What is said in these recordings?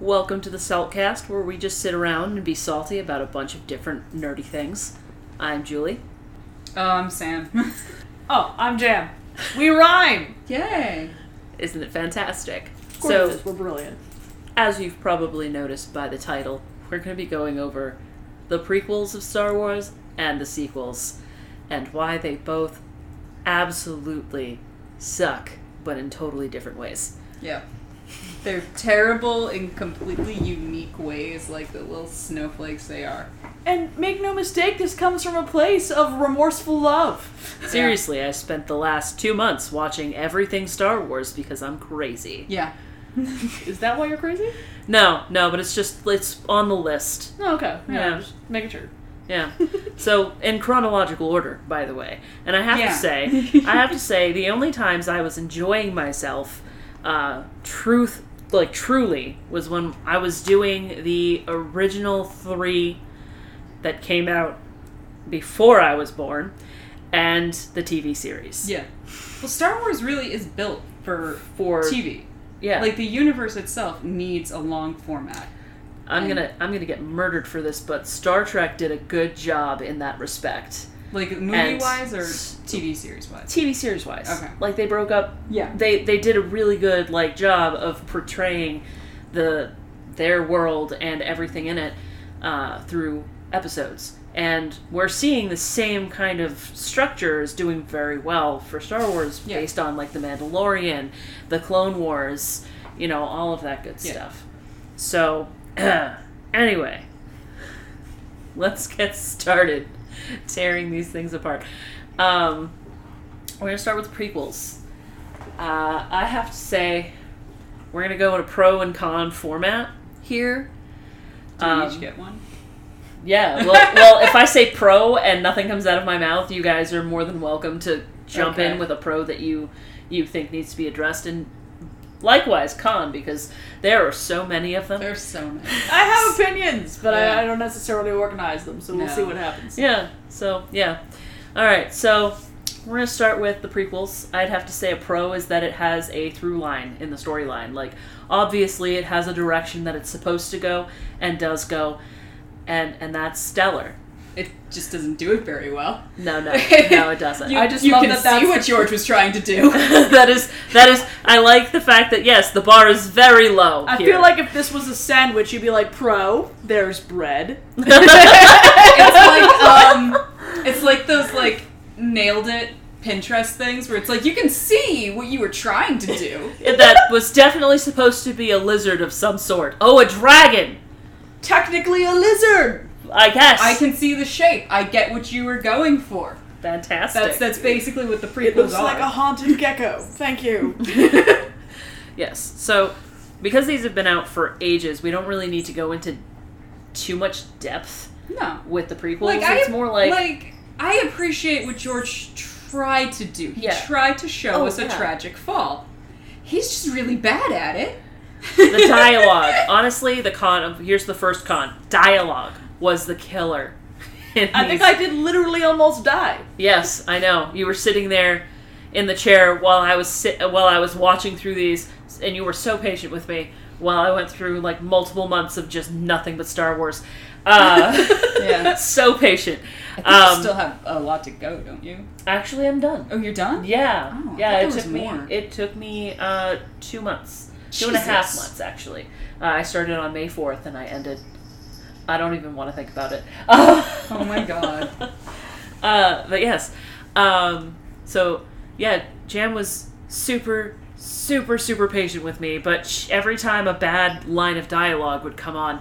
Welcome to the Saltcast, where we just sit around and be salty about a bunch of different nerdy things. I'm Julie. Oh, I'm Sam. Oh, I'm Jam. We rhyme. Yay! Isn't it fantastic? Of course so, it is. we're brilliant. as you've probably noticed by the title, we're going to be going over the prequels of Star Wars and the sequels, and why they both absolutely suck, but in totally different ways. Yeah. They're terrible in completely unique ways, like the little snowflakes they are. And make no mistake, this comes from a place of remorseful love. Seriously, I spent the last two months watching everything Star Wars because I'm crazy. Yeah. Is that why you're crazy? No, no, but it's just it's on the list. No, okay. Yeah, Yeah. just making sure. Yeah. so in chronological order, by the way, and I have Yeah. to say, I have to say, the only times I was enjoying myself, uh, truth, like truly, was when I was doing the original three that came out before I was born, and the TV series. Yeah. Well, Star Wars really is built for For TV. yeah, Like the universe itself needs a long format. I'm and- gonna I'm gonna get murdered for this, but Star Trek did a good job in that respect. Like movie wise or TV series wise. TV series wise. Okay. Like they broke up Yeah. they they did a really good like job of portraying the their world and everything in it uh, through episodes. And we're seeing the same kind of structures doing very well for Star Wars Yeah. based on like the Mandalorian, the Clone Wars, you know, all of that good Yeah. stuff. So anyway, let's get started tearing these things apart. Um, we're gonna start with prequels. Uh, I have to say, we're gonna go in a pro and con format here. Do we Um, each get one? Yeah. Well, well, if I say pro and nothing comes out of my mouth, you guys are more than welcome to jump Okay. in with a pro that you you think needs to be addressed, and likewise con because there are so many of them. There's so many. I have opinions, but Yeah. I, I don't necessarily organize them, so we'll No. see what happens. Yeah. So yeah. All right. So we're gonna start with the prequels. I'd have to say a pro is that it has a through line in the storyline. Like obviously it has a direction that it's supposed to go and does go, and and that's stellar. It just doesn't do it very well. No, no, no, it doesn't. You, I just you love can that see what George was trying to do. that is that is. I like the fact that yes, the bar is very low. I here. feel like if this was a sandwich, you'd be like, pro, there's bread. it's like um, it's like those like nailed it Pinterest things where it's like you can see what you were trying to do. that was definitely supposed to be a lizard of some sort. Oh, a dragon. Technically a lizard! I guess. I can see the shape. I get what you were going for. Fantastic. That's that's basically what the prequels It looks are. like a haunted gecko. Thank you. Yes. So, because these have been out for ages, we don't really need to go into too much depth no, with the prequels. like I it's more like, like I appreciate what George tried to do. He Yeah. tried to show Oh, us a yeah. tragic fall. He's just really bad at it. the dialogue. Honestly, the con. Of, here's the first con. Dialogue was the killer. in I think I did literally almost die. Yes, I know. You were sitting there in the chair while I was sit- while I was watching through these, and you were so patient with me while I went through like multiple months of just nothing but Star Wars. Uh, Yeah. so patient. I think Um, you still have a lot to go, don't you? Actually, I'm done. Oh, you're done? Yeah, Oh, yeah. It took was me. more. It took me uh, two months, two and a half months actually. Uh, I started on May fourth, and I ended. I don't even want to think about it. Oh my god. uh, but yes, um, so yeah, Jam was super, super, super patient with me. But sh- every time a bad line of dialogue would come on,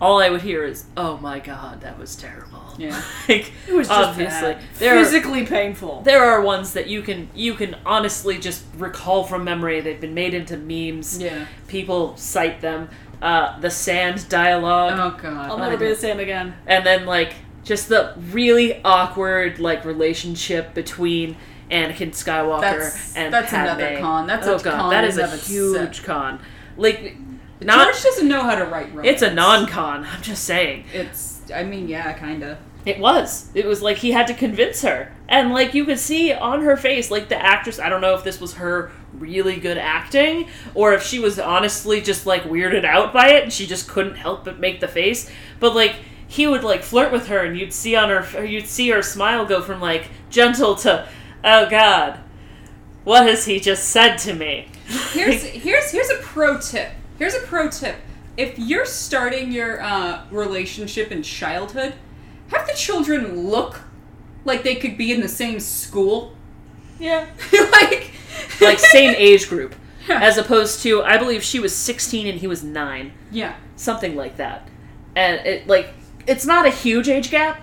all I would hear is, "Oh my god, that was terrible." Yeah. like It was just obviously there are, physically painful. there are ones that you can you can honestly just recall from memory. They've been made into memes. Yeah. People cite them. Uh, the sand dialogue, Oh god. I'll never be the same again. and then like just the really awkward like relationship between Anakin Skywalker That's- and that's Padme. another con. That's oh a god, con That is a huge itself. con. Like, not George doesn't know how to write romance. it's a non-con. I'm just saying. It's. I mean, yeah, kinda. It was. It was like he had to convince her. And like you could see on her face, like the actress, I don't know if this was her really good acting or if she was honestly just like weirded out by it and she just couldn't help but make the face. But like he would like flirt with her and you'd see on her you'd see her smile go from like gentle to oh god. What has he just said to me? Here's here's here's a pro tip. Here's a pro tip. If you're starting your uh, relationship in childhood, have the children look like they could be in the same school. Yeah. like like same age group Yeah. as opposed to I believe she was 16 and he was 9 yeah. something like that and it like it's not a huge age gap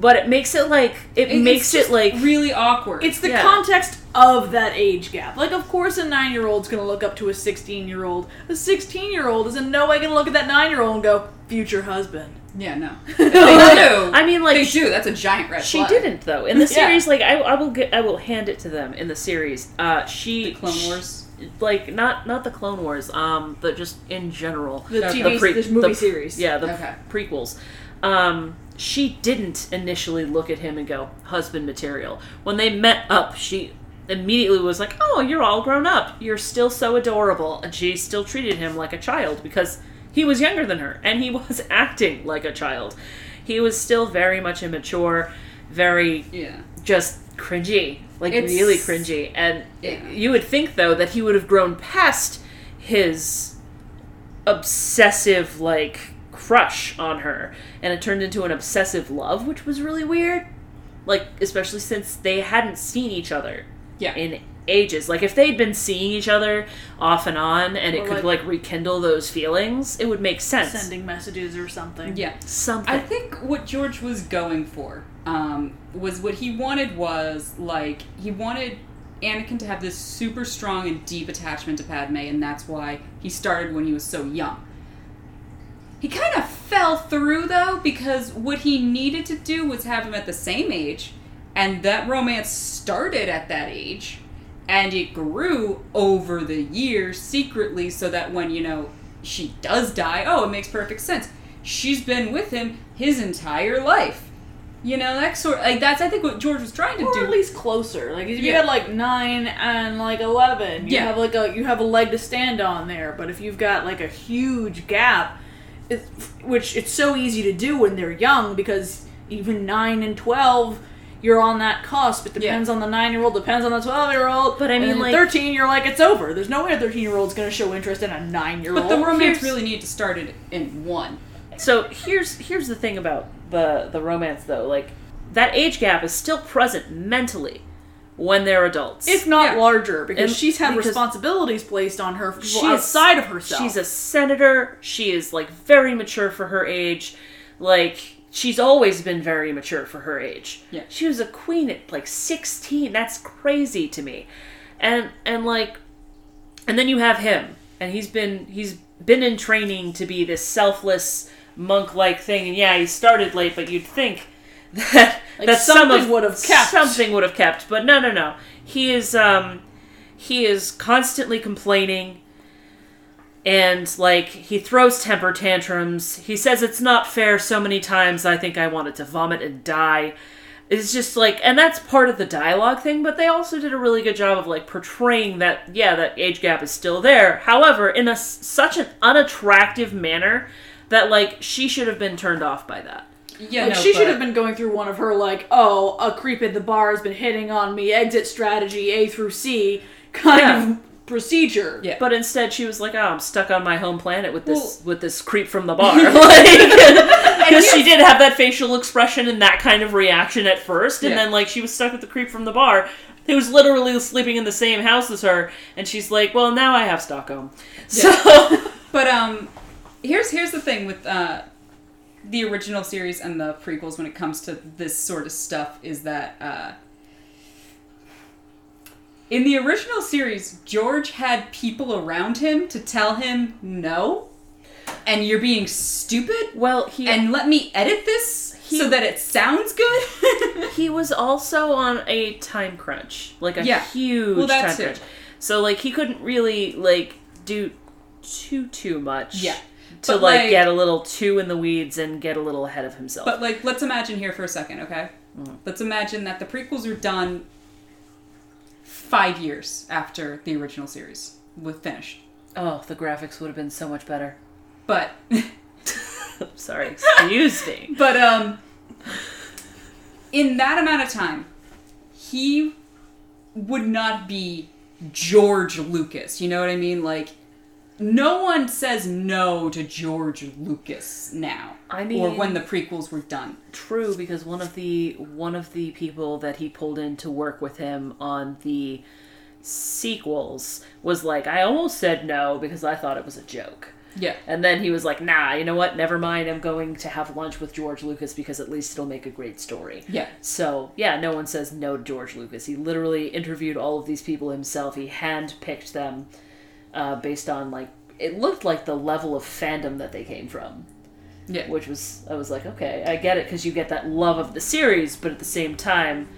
but it makes it like it It's makes just it like really awkward. It's the Yeah. context of that age gap. Like, of course, a nine year old's gonna look up to a 16 year old. A 16 year old is in no way gonna look at that nine year old and go, future husband. Yeah no. They do. I mean like they do. That's a giant red she flag. She didn't though in the Yeah. series like I, I will get I will hand it to them in the series uh she The Clone Wars. like not not the Clone Wars um but just in general The Okay. TV, The pre- this movie the- series. Yeah, the Okay. prequels. Um, she didn't initially look at him and go, husband material. When they met up, she immediately was like, oh, you're all grown up. You're still so adorable. And she still treated him like a child because he was younger than her and he was acting like a child. He was still very much immature, very Yeah. just cringy, like It's- really cringy. And Yeah. you would think though that he would have grown past his obsessive like crush on her, and it turned into an obsessive love, which was really weird. Like especially since they hadn't seen each other Yeah. in ages. Like if they'd been seeing each other off and on, and it Or, could like- like rekindle those feelings, it would make sense. Sending messages or something. yeah. Something. I think what George was going for um, was what he wanted was like he wanted Anakin to have this super strong and deep attachment to Padme, and that's why he started when he was so young. He kind of fell through though because what he needed to do was have him at the same age, and that romance started at that age, and it grew over the years secretly so that when you know she does die, oh, it makes perfect sense. She's been with him his entire life. You know, that sort like that's I think what George was trying to Or do. at least closer. Like if you Yeah. had like nine and like eleven, you Yeah. have like a you have a leg to stand on there. But if you've got like a huge gap, it, which it's so easy to do when they're young because even nine and twelve, you're on that cusp. It depends on the nine year old, depends on the twelve year old. But I mean, and like- thirteen, you're like it's over. There's no way a thirteen year old's gonna show interest in a nine year old. but old. the romance here's- really needed to start it in one. So here's here's the thing about the the romance though, like that age gap is still present mentally when they're adults. if not Yeah. larger, because And- she's had because- responsibilities placed on her from She people is- outside of herself. She's a senator. She is like very mature for her age. Like she's always been very mature for her age. Yeah. She was a queen at like 16. That's crazy to me. And and like and then you have him and he's been he's been in training to be this selfless monk-like thing and yeah, he started late, but you'd think that Like, that something would have kept. something would have kept, but no, no, no. He is um he is constantly complaining and like he throws temper tantrums. He says it's not fair so many times I think I wanted to vomit and die. It's just like and that's part of the dialogue thing, but they also did a really good job of like portraying that yeah, that age gap is still there. However, in a s- such an unattractive manner that like she should have been turned off by that. Yeah, Like no, she should have been going through one of her like, oh, a creep at the bar has been hitting on me, exit strategy A through C kind Yeah. of procedure. Yeah. But instead, she was like, "Oh, I'm stuck on my home planet with this Well- with this creep from the bar." like, because she did have that facial expression and that kind of reaction at first, and Yeah. then like she was stuck with the creep from the bar, who was literally sleeping in the same house as her, and she's like, "Well, now I have Stockholm." So But um, here's here's the thing with uh, the original series and the prequels when it comes to this sort of stuff is that uh, in the original series, George had people around him to tell him no, and you're being stupid, well, he and let me edit this so that it sounds good. he was also on a time crunch, like a Yeah. huge Well, time crunch. So like he couldn't really like do too too much. Yeah. To like, like- get a little too in the weeds and get a little ahead of himself. But like, let's imagine here for a second, okay? Mm. Let's imagine that the prequels are done five years after the original series was finished. Oh, the graphics would have been so much better. But I'm Sorry, excuse me. but um in that amount of time, he would not be George Lucas. You know what I mean? Like no one says no to George Lucas now. I mean, or when the prequels were done. True, because one of the one of the people that he pulled in to work with him on the sequels was like, I almost said no because I thought it was a joke. Yeah. And then he was like, nah, you know what? Never mind. I'm going to have lunch with George Lucas because at least it'll make a great story. Yeah. So, yeah, no one says no to George Lucas. He literally interviewed all of these people himself. He handpicked them uh, based on, like, it looked like the level of fandom that they came from. Yeah. Which was, I was like, okay, I get it because you get that love of the series, but at the same time,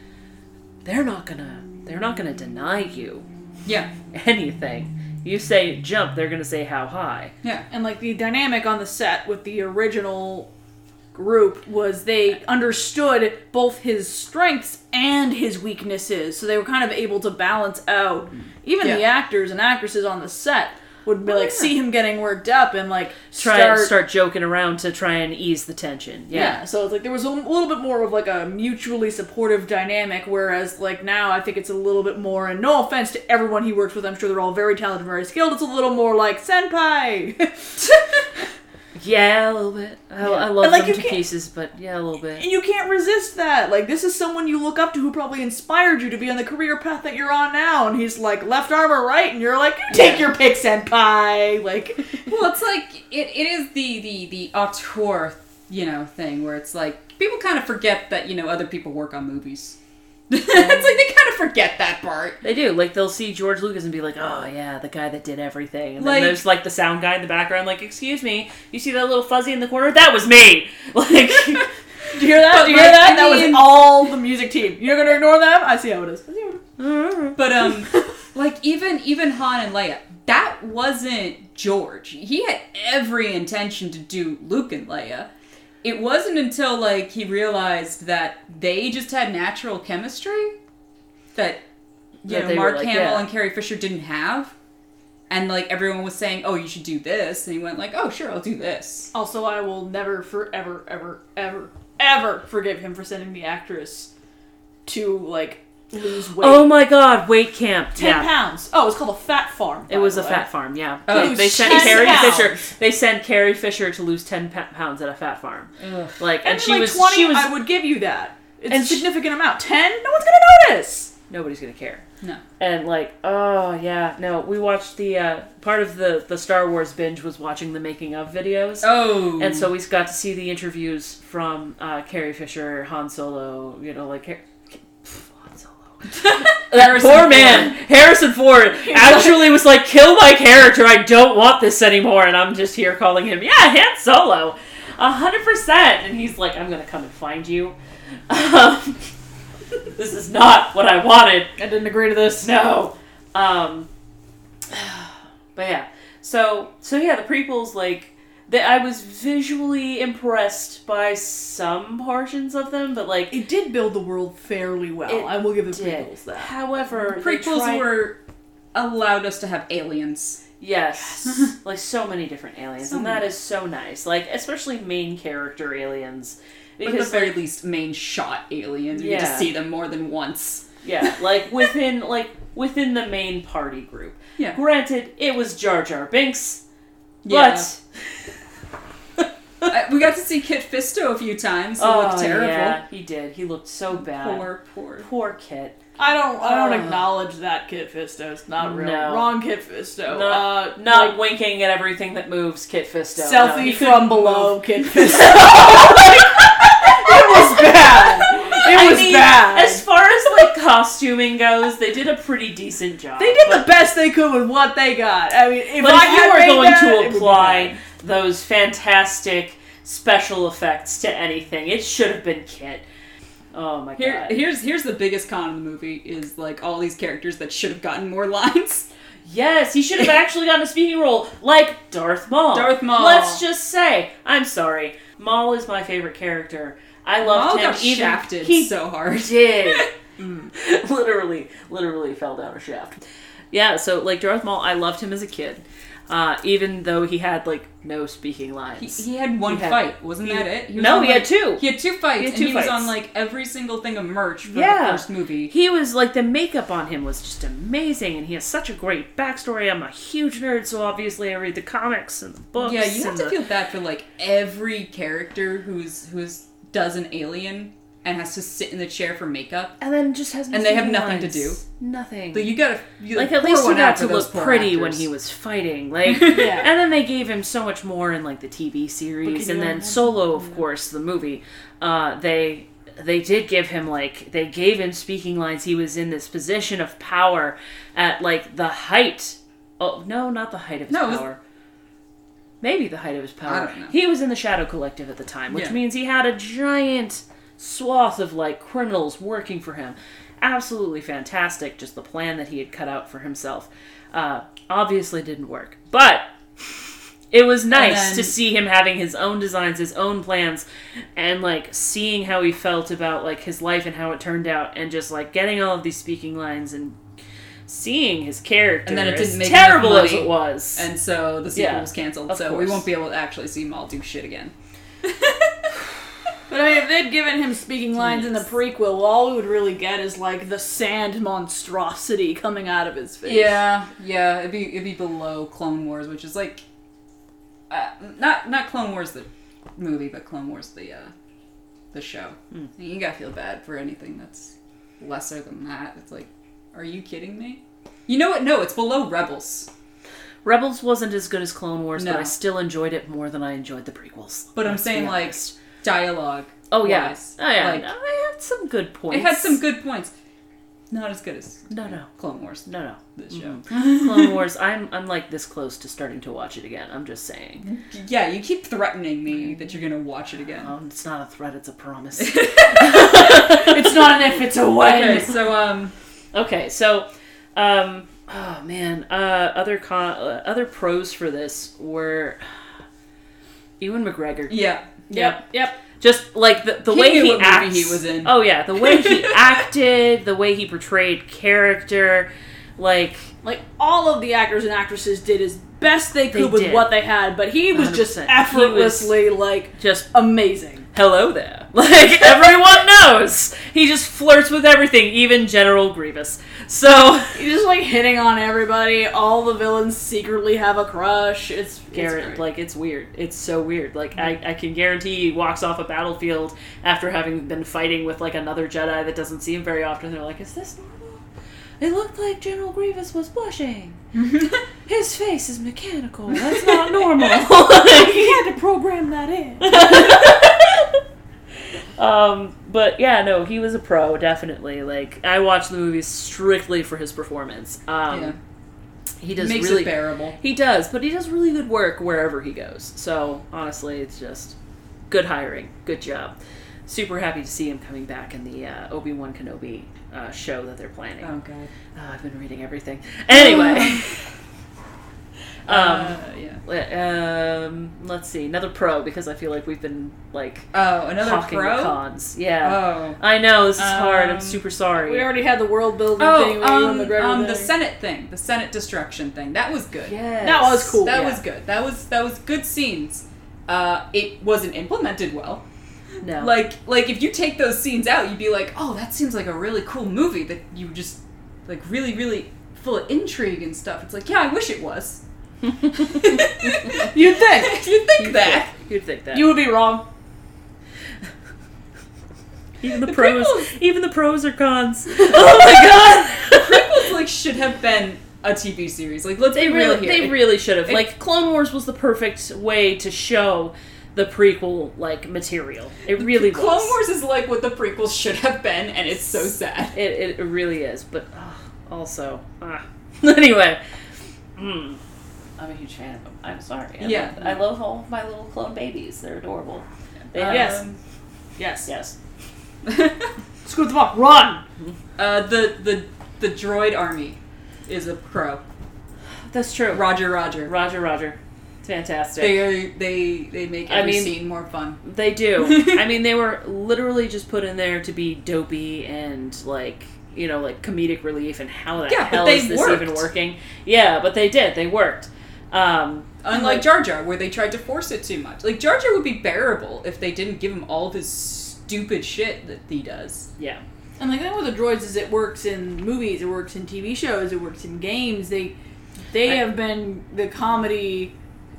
they're not gonna, they're not gonna deny you Yeah. anything. You say jump, they're gonna say how high. Yeah. And like the dynamic on the set with the original group was they understood both his strengths and his weaknesses, so they were kind of able to balance out. Even the actors and actresses on the set would be Oh, like yeah. see him getting worked up and like Try start, start joking around to try and ease the tension. yeah. Yeah. so it's like there was a little bit more of like a mutually supportive dynamic, whereas like now I think it's a little bit more. And no offense to everyone he works with, I'm sure they're all very talented, very skilled. It's a little more like senpai. Yeah, a little bit. I, I love And, like, them to can't- pieces, but yeah, a little bit. And you can't resist that. Like, this is someone you look up to who probably inspired you to be on the career path that you're on now. And he's like, left arm or right? And you're like, you take Yeah. your pick, senpai. Like, Well, it's like it, it is the the the auteur, you know, thing where it's like people kind of forget that you know other people work on movies. it's like they kind of forget that part. They do. Like they'll see George Lucas and be like, "Oh yeah, the guy that did everything." And then there's like the sound guy in the background, like, "Excuse me, you see that little fuzzy in the corner? That was me." Like, do you hear that? But, do you hear that? I that mean- was all the music team. You're gonna ignore them? I see how it is. I see how it is. But um, like even even Han and Leia, that wasn't George. He had every intention to do Luke and Leia. It wasn't until like he realized that they just had natural chemistry that you That know Mark like, Hamill yeah. and Carrie Fisher didn't have. And like everyone was saying, "Oh, you should do this," and he went like, "Oh, sure, I'll do this." Also, I will never, forever, ever, ever, ever forgive him for sending the actress to, like, lose weight. oh my God, weight camp. 10 yeah. pounds. Oh, it's called a fat farm. It was a way. fat farm, yeah. Oh. they, they sent Carrie pounds. Fisher. They sent Carrie Fisher to lose ten pounds at a fat farm. Like, and, And, she like was 20, she was I would give you that. It's a significant amount. 10? No one's gonna notice. nobody's gonna care. No. And like, oh yeah, no, we watched the uh, part of the the Star Wars binge was watching the making of videos. Oh, And so we got to see the interviews from uh, Carrie Fisher, Han Solo, you know, like Har- Pff, Han Solo. That poor Ford. man, Harrison Ford, actually was like, "Kill my character. I don't want this anymore." And I'm just here calling him, "Yeah, Han Solo, a hundred percent." And he's like, "I'm gonna come and find you." Um, this is not what I wanted. I didn't agree to this. No. Um but yeah. So so yeah, the prequels like that I was visually impressed by some portions of them, but like It did build the world fairly well. I will give the did. prequels that. However, they prequels tried- were allowed us to have aliens. yes, like so many different aliens, So and that many. is so nice. Like especially main character aliens, Or at the very like, least, main shot aliens. You get to see them more than once. yeah, like within like within the main party group. Yeah. Granted, it was Jar Jar Binks, Yeah. but We got to see Kit Fisto a few times. He oh looked terrible. yeah, he did. He looked so bad. Poor, poor. Poor Kit. I don't. I don't Uh, acknowledge that Kit Fisto. It's not real. No. Wrong Kit Fisto. Not, uh, not like, winking at everything that moves, Kit Fisto. Selfie he from below move. Kit Fisto. it was bad. It I was mean, bad. As far as like costuming goes, they did a pretty decent job. they did the best they could with what they got. I mean, if But I if you were going that, to apply those fantastic special effects to anything, it should have been Kit. Oh my Here, god. here's here's the biggest con of the movie is like all these characters that should have gotten more lines. Yes, he should have actually gotten a speaking role, like Darth Maul. Darth Maul. Let's just say, I'm sorry, Maul is my favorite character. I loved Maul him. got even shafted he so hard. did. literally, literally fell down a shaft. Yeah, so like Darth Maul, I loved him as a kid, uh, even though he had like no speaking lines. he had one He had- fight, wasn't he- that it? was No, on, he had two. He had two fights, He had and two he was on like every single thing of merch for Yeah. the first movie. He was like the makeup on him was just amazing, and he has such a great backstory. I'm a huge nerd, so obviously I read the comics and the books. yeah, you have to the- feel bad for like every character who's who's does an alien and has to sit in the chair for makeup. and then just has no And they have speaking nothing to do. Nothing. Like you gotta you, like at least he got to look poor pretty when he was fighting like Yeah. and then they gave him so much more in like the tv series and then solo of course the movie uh they they did give him like they gave him speaking lines he was in this position of power at like the height oh no not the height of his No, it was- power maybe the height of his power don't know. he was in the shadow collective at the time which Yeah. means he had a giant swath of like criminals working for him absolutely fantastic just the plan that he had cut out for himself uh, obviously didn't work but it was nice then- to see him having his own designs his own plans and like seeing how he felt about like his life and how it turned out and just like getting all of these speaking lines and seeing his character And then it as didn't make terrible as it was and so the sequel Yeah, was canceled. So we won't be able to actually see Maul do shit again. But I mean, if they'd given him speaking lines in the prequel, all we would really get is like the sand monstrosity coming out of his face. Yeah, yeah, it'd be it'd be below Clone Wars, which is like, uh, not not Clone Wars the movie, but Clone Wars the uh, the show. Hmm. You gotta feel bad for anything that's lesser than that. It's like, are you kidding me? You know what? No, it's below Rebels. rebels wasn't as good as clone wars but No. i still enjoyed it more than i enjoyed the prequels But I'm saying like honest. Dialogue. oh yeah oh yeah like, i had some good points it had some good points. Not as good as no no Clone Wars. no no This show. Clone Wars. I'm I'm like this close to starting to watch it again. I'm just saying. Yeah, you keep threatening me that you're gonna watch it again. Um, it's not a threat. It's a promise. It's not an if, it's a when. Okay, so um, okay, so, um, oh man, uh, other con, uh, other pros for this were Ewan McGregor. yeah, Yep, yep. Just like the the He way he acts. he was in. Oh yeah, the way he acted, the way he portrayed character, like Like all of the actors and actresses did as best they could They with did. what they had, but he was just 100%. He was- effortlessly like just amazing. Hello there. Like everyone knows, he just flirts with everything, even General Grievous. So He's just like hitting on everybody. All the villains secretly have a crush. It's, it's Garrett, like it's weird. It's so weird. Like I, I can guarantee he walks off a battlefield after having been fighting with like another Jedi that doesn't see him very often. They're like, "Is this normal?" It looked like General Grievous was blushing. His face is mechanical. That's not normal. he had to program that in. Um, but yeah, no, he was a pro, definitely. Like I watched the movies strictly for his performance. Um, yeah, he does makes really it bearable. He does, but he does really good work wherever he goes. So honestly, it's just good hiring, good job. Super happy to see him coming back in the uh, Obi Wan Kenobi uh, show that they're planning. Oh god. Uh, I've been reading everything. Anyway, um, uh, yeah. um, let's see another pro because I feel like we've been like Oh, another hawking pro. the cons. Yeah, Oh. I know this is hard. I'm Um, super sorry. We already had the world building thing. Oh, with Ewan um, McGregor um, the. Senate thing, the Senate destruction thing. That was good. Yes. That was cool. That yeah. was good. That was that was good scenes. Uh, it wasn't implemented well. No, Like like if you take those scenes out, you'd be like, oh, that seems like a really cool movie that you just like really really full of intrigue and stuff. It's like, yeah, I wish it was. You'd think. You'd think that. You'd think that. You would be wrong. even the, The pros, prequels- even the pros are cons. oh my god! Prequels like should have been a TV series. Like let's They be real really, here. they It- really should have. it- Like Clone Wars was the perfect way to show the prequel like material. It really was. Clone Wars is like what the prequels should have been, and it's so sad. It, it really is, but uh, also, ah. anyway, mm, I'm a huge fan of them. I'm sorry. I Yeah. love, I love all my little clone babies. They're adorable. They Yes. Um, Yes. yes. Screw the fuck. Run. uh, the the the droid army is a pro. That's true. Roger, Roger. Roger, Roger. Fantastic. They are, they they make I every mean- scene more fun. They do. I mean, they were literally just put in there to be dopey and like you know like comedic relief. And how the Yeah, hell is this worked. even working? Yeah, but they did. They worked. Um, Unlike Jar Jar, where they tried to force it too much. Like Jar Jar would be bearable if they didn't give him all of his stupid shit that he does. yeah, And the thing with the droids is it works in movies, it works in TV shows, it works in games. They they I- have been the comedy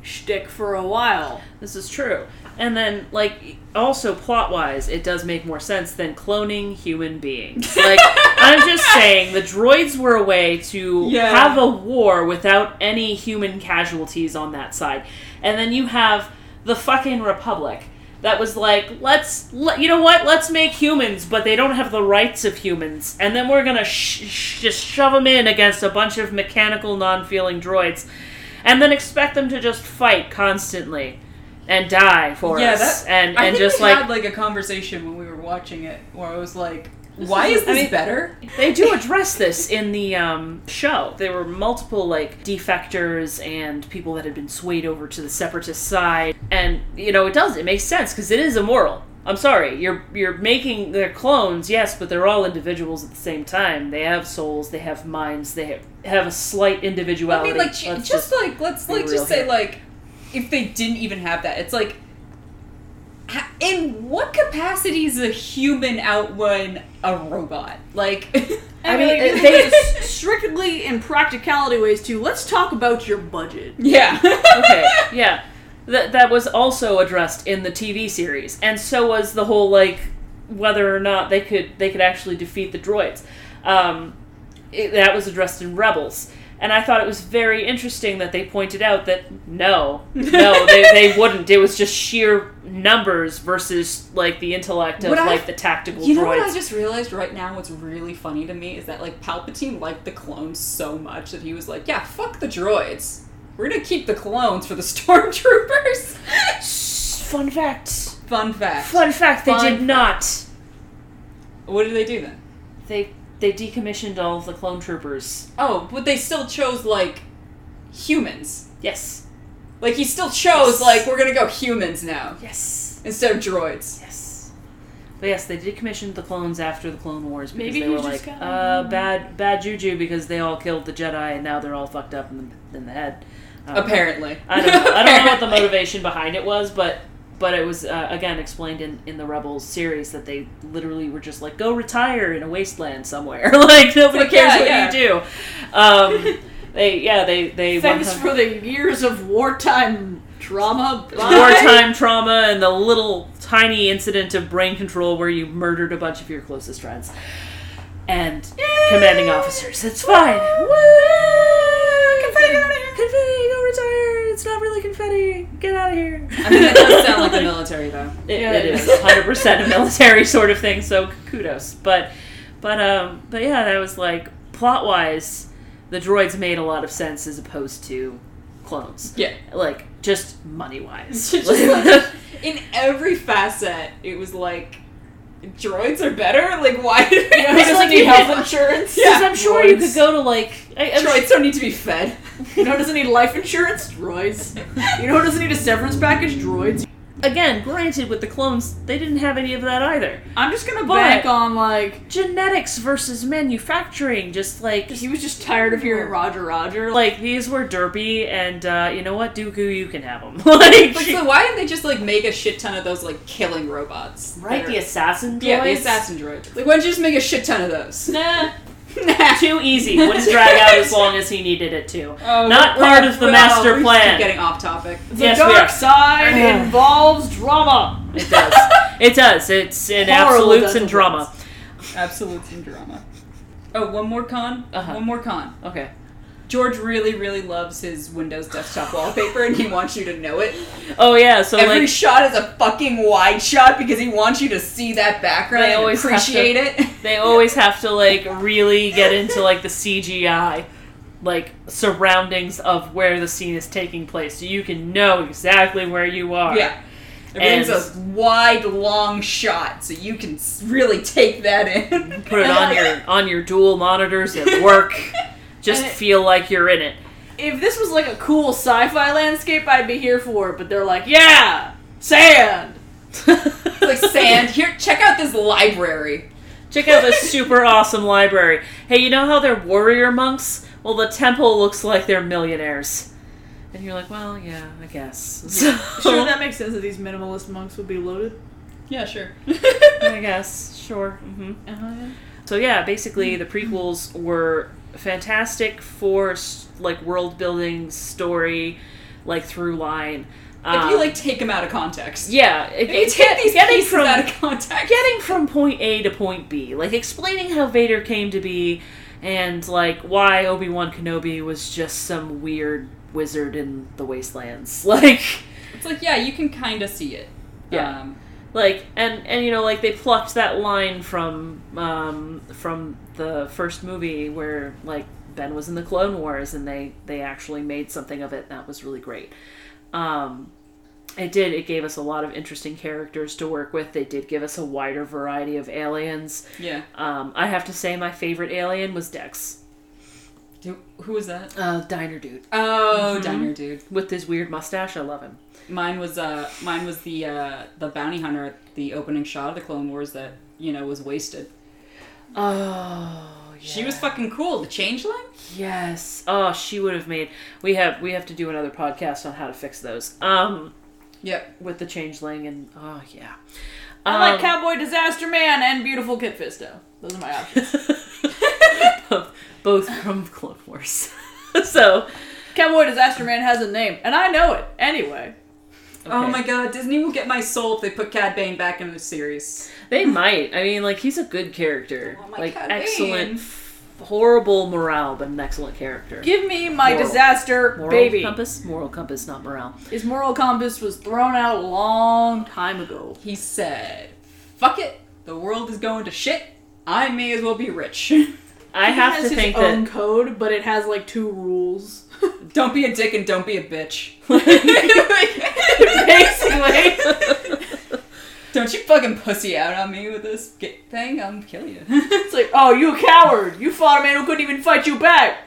shtick for a while. this is true. And then like also plot wise, it does make more sense than cloning human beings. Like I'm just saying, the droids were a way to Yeah. have a war without any human casualties on that side. And then you have the fucking Republic that was like, let's, let, you know what, let's make humans, but they don't have the rights of humans. And then we're gonna sh- sh- just shove them in against a bunch of mechanical, non feeling droids. And then expect them to just fight constantly and die for yeah, us. that and I and just we like had like a conversation when we were watching it where I was like, "Why is I this mean- better?" They do address this in the um, show. There were multiple like defectors and people that had been swayed over to the separatist side, and you know it does. It makes sense because it is immoral. I'm sorry, you're you're making their clones, yes, but they're all individuals at the same time. They have souls, they have minds, they have, have a slight individuality. I mean, like j- Let's just, like let's like just say here. like if they didn't even have that, it's like. In what capacity is a human outwin a robot? Like, I, I mean, mean, they- they strictly in practicality ways too. Let's talk about your budget. yeah, okay, yeah. That that was also addressed in the TV series, and so was the whole like whether or not they could they could actually defeat the droids. Um, it, that was addressed in Rebels, and I thought it was very interesting that they pointed out that no, no, they, they wouldn't. It was just sheer numbers versus like the intellect of I- like the tactical You know what I just realized right now? What's really funny to me is that like Palpatine liked the clones so much that he was like, "Yeah, fuck the droids. We're gonna keep the clones for the stormtroopers." Fun fact. Fun fact. Fun fact. They Fun did fact. not. What did they do then? They they decommissioned all of the clone troopers. Oh, but they still chose like humans. Yes. Like he still chose Yes. like we're gonna go humans now Yes. instead of droids. Yes. But yes, they decommissioned the clones after the Clone Wars because Maybe they were like, uh, bad, bad juju because they all killed the Jedi and now they're all fucked up in the, in the head. Um, Apparently. I don't know. I don't know what the motivation behind it was, but but it was uh, again explained in in the Rebels series that they literally were just like, go retire in a wasteland somewhere. like nobody Like, cares yeah, what yeah. you do. Um, they yeah they they Thanks for the years of wartime trauma. Bye. wartime trauma and the little tiny incident of brain control where you murdered a bunch of your closest friends and commanding officers. It's fine. Woo! Confetti, get out of here. Confetti, go retire. It's not really confetti. Get out of here. I mean, that does sound like the military though. It, Yeah, it it is is. 100% a military sort of thing. So kudos. But but um but yeah, that was like plot wise, the droids made a lot of sense as opposed to clones. Yeah. Like just money wise. Just like- In every facet, it was like droids are better. Like why? Did You know, he doesn't like need you health insurance. Because I'm sure you could go to like I, I'm droids don't need to be fed. You know who doesn't need life insurance? Droids. You know who doesn't need a severance package? Droids. again, granted, with the clones, they didn't have any of that either. I'm just gonna But- bank on like Genetics versus manufacturing, just like he was just tired of hearing Roger Roger. like these were derpy, and uh, you know what, Dooku, you can have them. like, Like, so why didn't they just like make a shit ton of those like killing robots? right, that the are- assassin droids. yeah, the assassin droid. Like, why don't you just make a shit ton of those? Nah, nah. too easy. Wouldn't drag out as long as he needed it to. Oh, Not part of the master we keep plan. Getting off topic. the yes, dark side involves drama. It does. It does. It's in Horrible absolutes and drama. Absolutes and drama. Oh, one more con. Uh-huh. One more con. Okay. George really, really loves his Windows desktop wallpaper, and he wants you to know it. Oh yeah. So Every like shot is a fucking wide shot because he wants you to see that background They and always have to- appreciate it. they always have to like really get into like the CGI like surroundings of where the scene is taking place so you can know exactly where you are. yeah. Everything's And- a wide, long shot, so you can really take that in. Put it on your on your dual monitors at work. Just it- feel like you're in it. if this was like a cool sci-fi landscape, I'd be here for it. But they're like, yeah, sand. Like sand. Here, check out this library. Check out this super awesome library. Hey, you know how they're warrior monks? Well, the temple looks like they're millionaires. And you're like, well, yeah, I guess. So, Sure, that makes sense that these minimalist monks would be loaded. Yeah, sure. I guess. Sure. hmm Uh-huh. So yeah, basically the prequels were fantastic for like world building, story, like through line. if you Um, like take them out of context. yeah, If you take get- these getting pieces from out of context. getting from point A to point B, like explaining how Vader came to be, and like why Obi Wan Kenobi was just some weird wizard in the wastelands, like. It's like, yeah, you can kind of see it. Yeah. Um, like and and you know like they plucked that line from um from the first movie where like ben was in the clone wars and they they actually made something of it that was really great um it did it gave us a lot of interesting characters to work with they did give us a wider variety of aliens yeah. um i have to say my favorite alien was dex Who, who was that? uh diner dude Oh, Mhm. Diner Dude. with his weird mustache i love him Mine was uh, mine was the uh, the bounty hunter at the opening shot of the Clone Wars that you know was wasted. oh She was fucking cool. The changeling. Yes. Oh, she would have made. We have we have to do another podcast on how to fix those. Um, Yep. with the changeling and oh yeah. I like Um, Cowboy Disaster Man and Beautiful Kit Fisto. Those are my options. both, both from Clone Wars. so. Cowboy Disaster Man has a name, and I know it anyway. Oh my god, Disney will get my soul if they put Cad Bane back in the series. They might. I mean, like he's a good character. Oh, my like Cad excellent, Bane. horrible morale, but an excellent character. Give me my Moral. disaster Moral baby. compass, moral compass, not morale. His moral compass was thrown out a long time ago. He said, "Fuck it, the world is going to shit. I may as well be rich. I have to his think own that code, but it has like two rules. Don't be a dick and don't be a bitch. Basically, don't you fucking pussy out on me with this thing. I'm kill you, it's like, oh, you a coward! You fought a man who couldn't even fight you back,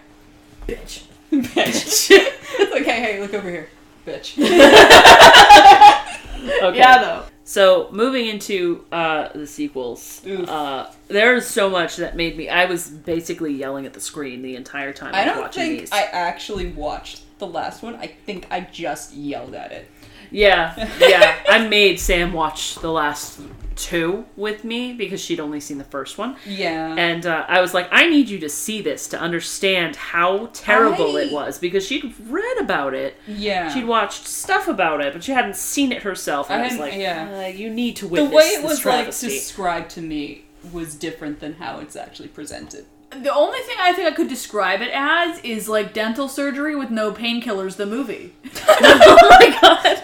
bitch. bitch. it's like, hey, hey, look over here, bitch. okay. Yeah, though. So moving into uh, the sequels, uh, there's so much that made me. I was basically yelling at the screen the entire time I, I was don't watching think these. I actually watched the last one. I think I just yelled at it. Yeah, yeah. I made Sam watch the last two with me because she'd only seen the first one, Yeah. and uh, I was like, I need you to see this to understand how terrible I- it was because she'd read about it. yeah. She'd watched stuff about it, but she hadn't seen it herself. And I I, was like, yeah. uh, "You need to witness the way it was like described to me was different than how it's actually presented. The only thing I think I could describe it as is like dental surgery with no painkillers. The movie. oh my god.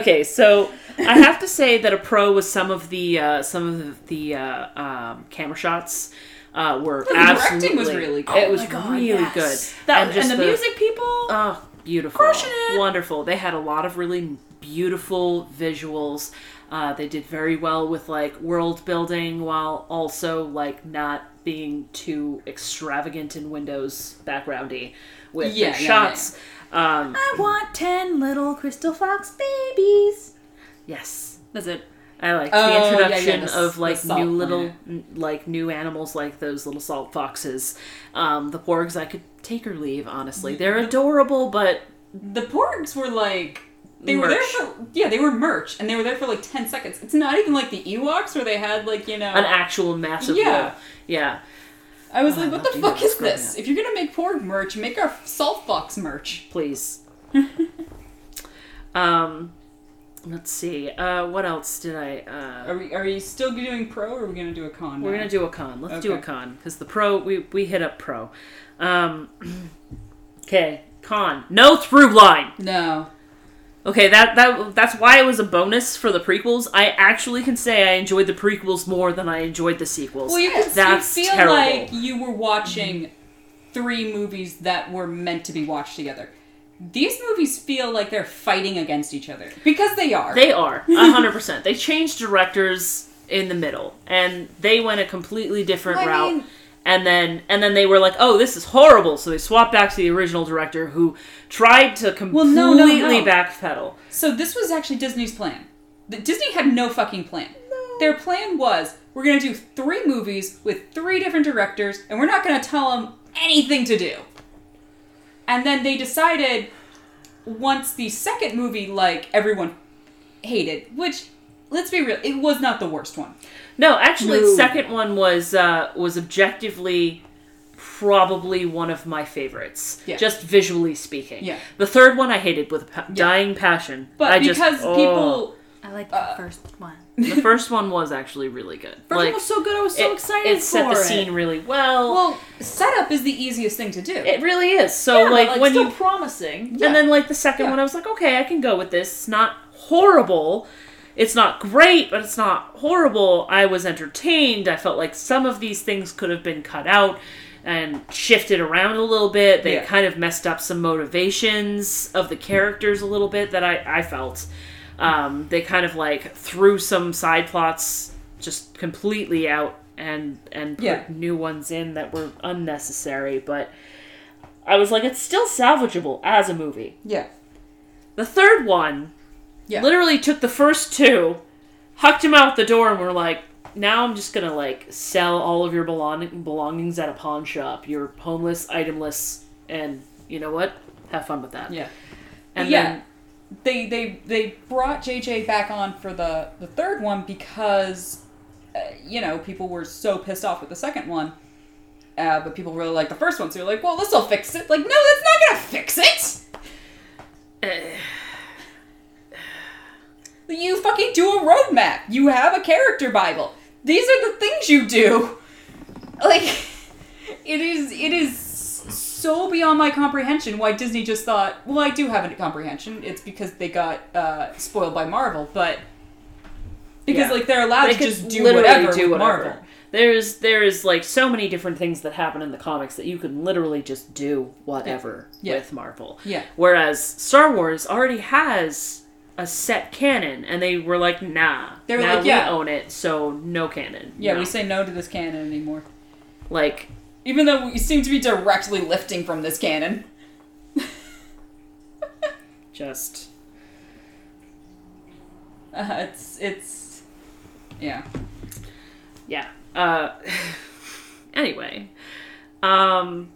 Okay, so I have to say that a pro was some of the uh, some of the uh, um, camera shots uh, were The directing absolutely was really good. It was Oh God, really yes. good. That, And and, the, the- music people. Oh, beautiful. Crushing it. Wonderful. They had a lot of really beautiful visuals. Uh, they did very well with like world building while also like not being too extravagant in Windows backgroundy with Yeah, yeah, shots. Um, I want ten little crystal fox babies. yes. That's it. I like Oh, the yeah, yeah, introduction the of like new little n- like new animals like those little salt foxes. Um, the porgs I could take or leave, honestly. They're adorable, but The porgs were like they were there for yeah they were merch and they were there for like ten seconds. It's not even like the Ewoks where they had like you know an actual massive Yeah. role. Yeah. I was Oh, like, what the fuck is this? up. If you're gonna make porg merch, make our salt fox merch. Please. um let's see. Uh what else did I uh Are we are we still doing pro or are we gonna do a con? We're gonna do a con. Let's do a con because the pro we we hit up pro. Um, okay, con. No through line. no. Okay, that that that's why it was a bonus for the prequels. I actually can say I enjoyed the prequels more than I enjoyed the sequels. Well, you can That's you feel terrible. like you were watching three movies that were meant to be watched together. These movies feel like they're fighting against each other because they are. They are a hundred percent. They changed directors in the middle, and they went a completely different I route. mean- and then and then they were like, "Oh, this is horrible." So they swapped back to the original director, who tried to completely no, no, no. backpedal. So this was actually Disney's plan. Disney had no fucking plan. Their plan was we're going to do three movies with three different directors, and we're not going to tell them anything to do. And then they decided once the second movie, like everyone hated, which let's be real, it was not the worst one. No, actually, No. the second one was uh, was objectively probably one of my favorites, Yeah. just visually speaking. Yeah. The third one I hated with a pa- dying passion. But I because just, oh. people, I like the first one. the first one was actually really good. First like one was so good. I was so it, excited it set for the it. scene really well. well, setup is the easiest thing to do. it really is. So Yeah, like, like when still you promising. Yeah. and then like the second Yeah. one, I was like, okay, I can go with this. It's not horrible. It's not great, but it's not horrible. I was entertained. I felt like some of these things could have been cut out and shifted around a little bit. They Yeah. kind of messed up some motivations of the characters a little bit that I, I felt. Um, they kind of like threw some side plots just completely out and and put Yeah. new ones in that were unnecessary. But I was like, it's still salvageable as a movie. yeah. The third one Yeah. literally took the first two, hucked him out the door, and we're like, now I'm just gonna like sell all of your belong- belongings at a pawn shop. You're homeless, itemless, and you know what? Have fun with that. Yeah. And yeah. then they they they brought JJ back on for the the third one because uh, you know people were so pissed off with the second one. Uh, but people really like the first one, so you're like, well, this will fix it. Like, no, that's not gonna fix it. eh, You fucking do a roadmap. You have a character bible. These are the things you do. Like, it is it is so beyond my comprehension why Disney just thought, well, I do have a comprehension. It's because they got uh, spoiled by Marvel, but because Yeah. like they're allowed they to just do whatever do with whatever. Marvel. There's there's like so many different things that happen in the comics that you can literally just do whatever Yeah. with Marvel. Yeah. Whereas Star Wars already has a set canon, and they were like, "Nah, They were now like, we yeah. own it, so no canon." Yeah, No. we say no to this canon anymore. like Even though we seem to be directly lifting from this canon. just Uh, it's it's yeah. yeah. Uh, anyway, um,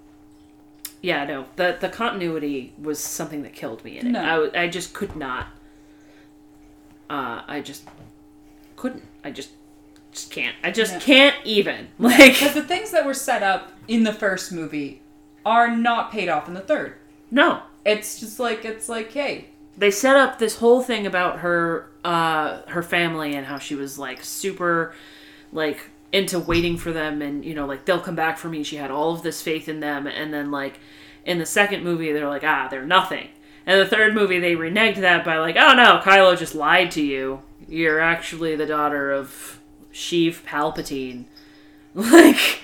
yeah, no, the the continuity was something that killed me in it. No. I I just could not. Uh, I just couldn't. I just just can't. I just No. can't even like. Because the things that were set up in the first movie are not paid off in the third. No, It's just like it's like, hey, they set up this whole thing about her uh her family and how she was like super like into waiting for them and you know like they'll come back for me she had all of this faith in them and then like in the second movie they're like ah they're nothing and the third movie they reneged that by like oh no kylo just lied to you you're actually the daughter of sheev palpatine like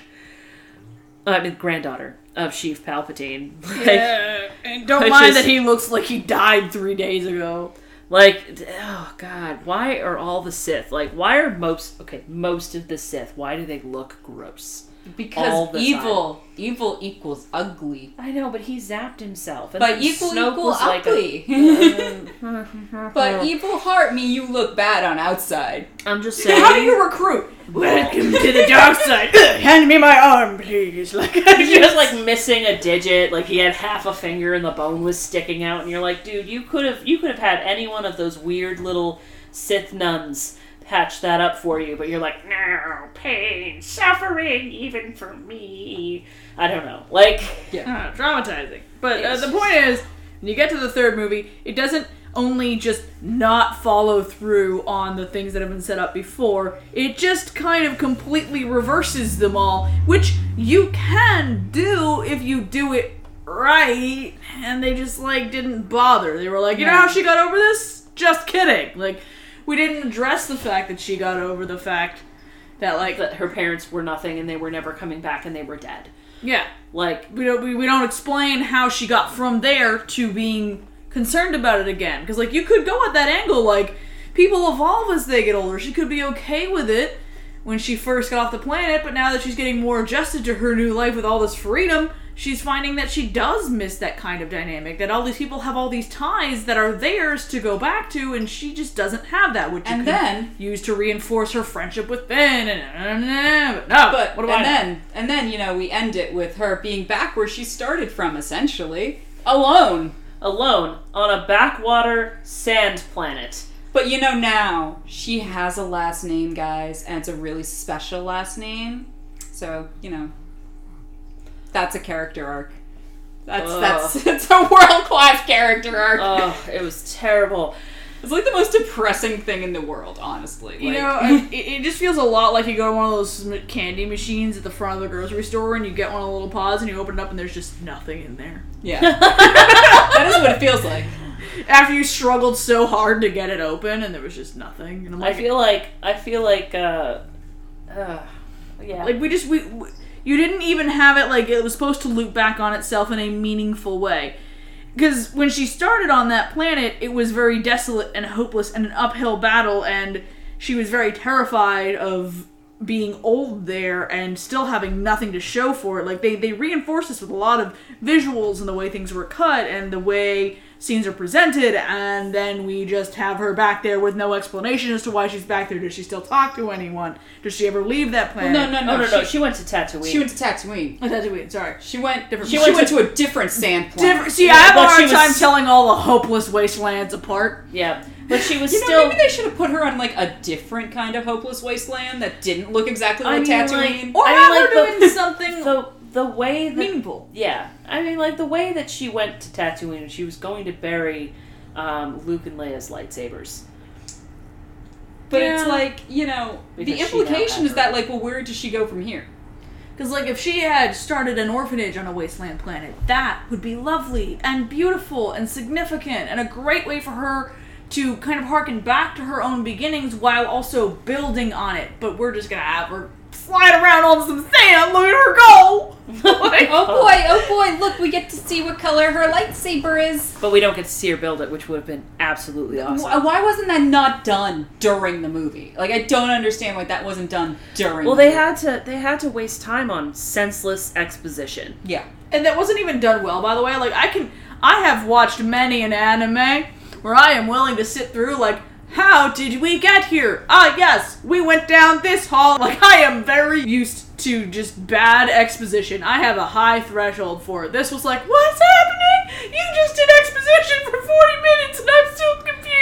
i mean granddaughter of sheev palpatine like Yeah, and don't mind is- that he looks like he died three days ago. Like, oh god, why are all the Sith like? Why are most okay? Most of the Sith. Why do they look gross? All because the evil evil equals ugly. I know, but he zapped himself. And But then equal Snoke equal was like a- ugly. but evil heart mean you look bad on outside. I'm just saying. How do you recruit? Welcome to the dark side. Hand me my arm, please. Like, He was like missing a digit, like he had half a finger and the bone was sticking out, and you're like, dude, you could have you could have had any one of those weird little Sith nuns patch that up for you, but you're like, no, pain, suffering, even for me. I don't know. Like Ah, traumatizing. But uh, the point is, when you get to the third movie, it doesn't only just not follow through on the things that have been set up before, it just kind of completely reverses them all, which you can do if you do it right. And they just, like, didn't bother. They were like, you know how she got over this? Just kidding. Like, we didn't address the fact that she got over the fact that, like, that her parents were nothing and they were never coming back and they were dead. yeah, Like we don't we, we don't explain how she got from there to being concerned about it again. Because like you could go at that angle like people evolve as they get older. She could be okay with it when she first got off the planet, but now that she's getting more adjusted to her new life with all this freedom, she's finding that she does miss that kind of dynamic. That all these people have all these ties that are theirs to go back to, and she just doesn't have that, which you And could then- use to reinforce her friendship with Ben. And but no, But what do I and know? then and then you know we end it with her being back where she started from, essentially alone. Alone on a backwater sand planet. But you know now she has a last name, guys, and it's a really special last name. So you know that's a character arc. That's Ugh. that's it's a world class character arc. Oh, it was terrible. it's like the most depressing thing in the world, honestly. You Like- know, it, it just feels a lot like you go to one of those candy machines at the front of the grocery store and you get one of the little pods and you open it up and there's just nothing in there. yeah, that is what it feels like. After you struggled so hard to get it open and there was just nothing. And I'm I feel like I feel like uh, uh yeah. like we just we, we you didn't even have it like it was supposed to loop back on itself in a meaningful way. Because when she started on that planet, it was very desolate and hopeless and an uphill battle, and she was very terrified of being old there and still having nothing to show for it. Like they they reinforced this with a lot of visuals and the way things were cut and the way scenes are presented, and then we just have her back there with no explanation as to why she's back there. Does she still talk to anyone? Does she ever leave that planet? no, no, no, no, no. she- She went to Tatooine. She went to Tatooine. Oh, Tatooine, sorry. She went. Different- She, she went, went to, a different sand planet. Different, see, Yeah, I have a hard she was- time telling all the hopeless wastelands apart. yeah, but she was You know, still. maybe they should have put her on like a different kind of hopeless wasteland that didn't look exactly I like mean, Tatooine. like- Or I have mean, her like, the- doing something the the way that meaningful. yeah, I mean like the way that she went to Tatooine she was going to bury um, Luke and Leia's lightsabers. but it's like you know, Because the implication is that like, well, where does she go from here? Because, like, if she had started an orphanage on a wasteland planet, that would be lovely and beautiful and significant and a great way for her to kind of harken back to her own beginnings while also building on it. But we're just gonna have her slide around on some sand. Look at her go! Oh like, Oh boy, oh boy! Look, we get to see what color her lightsaber is. But we don't get to see her build it, which would have been absolutely awesome. Why wasn't that not done during the movie? Like, I don't understand why that wasn't done during. Well, the they movie. had to they had to waste time on senseless exposition. Yeah. and that wasn't even done well, by the way. Like, I can. I have watched many an anime where I am willing to sit through, like, how did we get here? Ah, yes, we went down this hall. Like, I am very used to just bad exposition. I have a high threshold for it. This was like, what's happening? You just did exposition for 40 minutes and I'm still confused.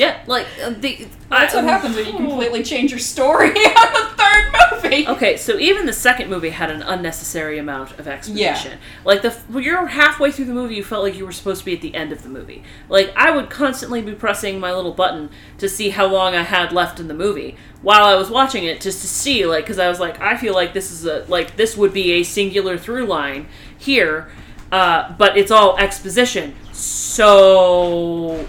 Yeah, like uh, the That's I- what happens when you completely change your story on the third movie. Okay, so even the second movie had an unnecessary amount of exposition. Yeah. Like the when you're halfway through the movie, you felt like you were supposed to be at the end of the movie. Like I would constantly be pressing my little button to see how long I had left in the movie while I was watching it, just to see like because I was like I feel like this is a like this would be a singular through line here, uh, but it's all exposition. So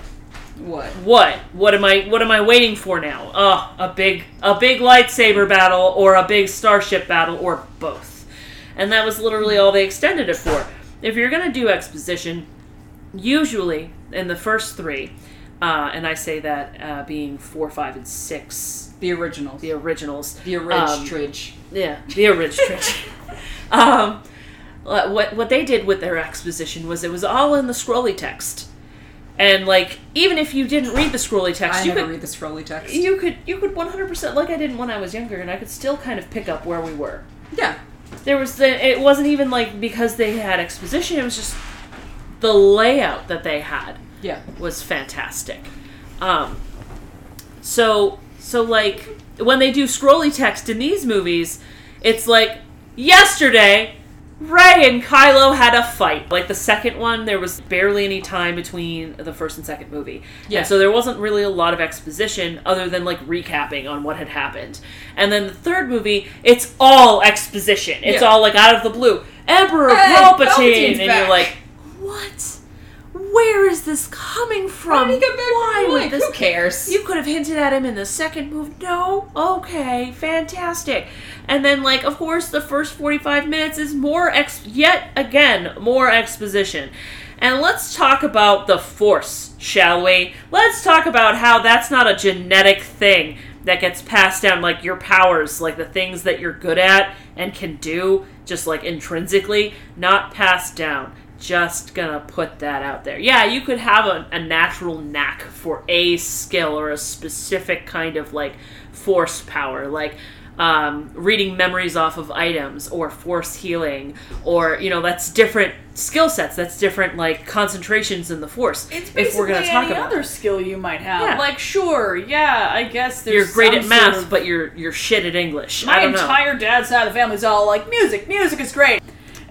What? what? What am I what am I waiting for now? Uh, a big a big lightsaber battle or a big starship battle or both. And that was literally all they extended it for. If you're going to do exposition, usually in the first 3, uh, and I say that uh, being 4, 5 and 6, The originals. the originals. The original Um. Yeah, the original. um, what what they did with their exposition was it was all in the scrolly text, and like even if you didn't read the scrolly text, I you never could read the scrolly text. you could you could one hundred percent like I didn't when I was younger, and I could still kind of pick up where we were. Yeah. There was the it wasn't even like because they had exposition; it was just the layout that they had Yeah. was fantastic. Um, so so like when they do scrolly text in these movies, it's like yesterday Rey and Kylo had a fight. Like the second one, there was barely any time between the first and second movie. Yeah. And so there wasn't really a lot of exposition other than like recapping on what had happened. And then the third movie, it's all exposition. It's Yeah. all like out of the blue. Emperor Hey, Palpatine, and back. you're like, what? Where is this coming from? How did he get back Why would this? Who cares? You could have hinted at him in the second move. No, okay, fantastic. And then, like, of course, the first forty-five minutes is more ex. Yet again, more exposition. And let's talk about the Force, shall we? Let's talk about how that's not a genetic thing. that gets passed down like your powers like the things that you're good at and can do just like intrinsically not passed down just gonna put that out there. Yeah you could have a, a natural knack for a skill or a specific kind of like force power like um, reading memories off of items or force healing or you know that's different skill sets that's different like concentrations in the force It's if basically we're gonna talk any about other skill you might have. Yeah. Like, sure, yeah, I guess there's you're great at math sort of- but you're you're shit at english. My i don't know. entire dad's side of the family's all like, music, music is great,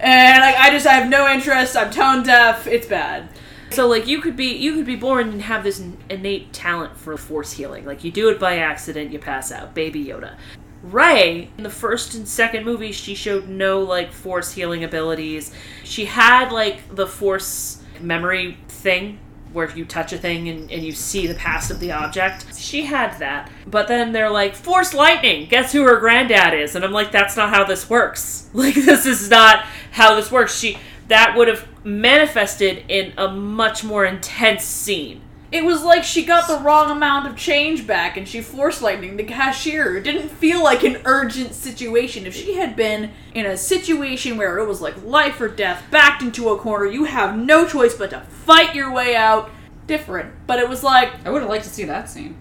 and like, I just I have no interest. I'm tone deaf. It's bad. So like you could be you could be born and have this innate talent for force healing. Like you do it by accident, you pass out. Baby Yoda. Rey, in the first and second movie, she showed no like force healing abilities. She had like the force memory thing where if you touch a thing and, and you see the past of the object. She had that. But then they're like, Force lightning! Guess who her granddad is? And I'm like, that's not how this works. Like this is not how this works. She that would have manifested in a much more intense scene. It was like she got the wrong amount of change back and she force lightning the cashier. It didn't feel like an urgent situation. If she had been in a situation where it was like life or death, backed into a corner, you have no choice but to fight your way out, different. But it was like, I would have liked to see that scene.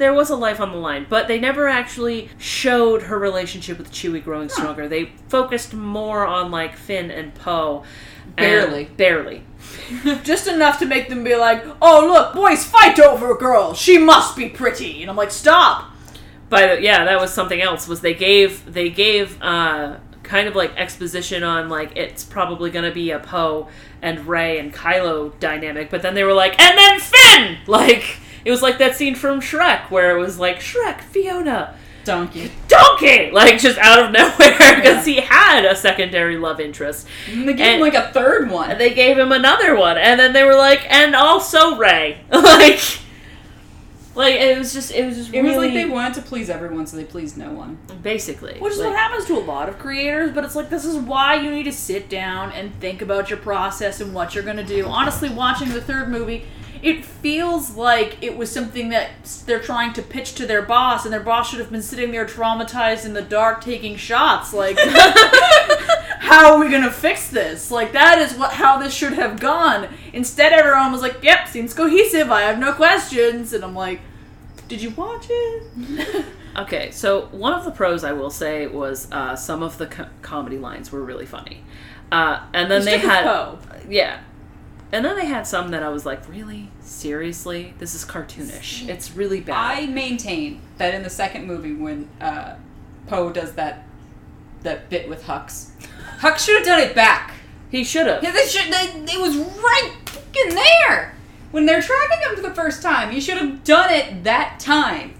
There was a life on the line, but they never actually showed her relationship with Chewie growing stronger. They focused more on like Finn and Poe. and- Barely. barely. just enough to make them be like, oh, look, boys fight over a girl. She must be pretty. And I'm like, stop. But yeah, that was something else. Was they gave they gave uh, kind of like exposition on like it's probably gonna be a Poe and Rey and Kylo dynamic, but then they were like, and then Finn. Like it was like that scene from Shrek where it was like Shrek, Fiona, Donkey. Donkey, like just out of nowhere because he had a secondary love interest. And they gave And- him like a third one. They gave him another one, and then they were like, and also Rey, like. Like it was just, it was just It really was like they wanted to please everyone, so they pleased no one. basically, Which is like, what happens to a lot of creators, but it's like this is why you need to sit down and think about your process and what you're gonna do. Honestly, watching the third movie, it feels like it was something that they're trying to pitch to their boss, and their boss should have been sitting there traumatized in the dark taking shots. Like, how are we gonna fix this? Like, that is what how this should have gone. Instead, everyone was like, "Yep, seems cohesive. I have no questions," and I'm like, "Did you watch it?" Okay, so one of the pros I will say was uh, some of the co- comedy lines were really funny, uh, and then they had Poe. yeah, and then they had some that I was like, really, seriously, this is cartoonish. It's really bad. I maintain that in the second movie, when uh, Poe does that that bit with Hux, Hux should have done it back. he should have. Yeah, they should. They, it was right fucking there when they're tracking him for the first time. You should have done it that time.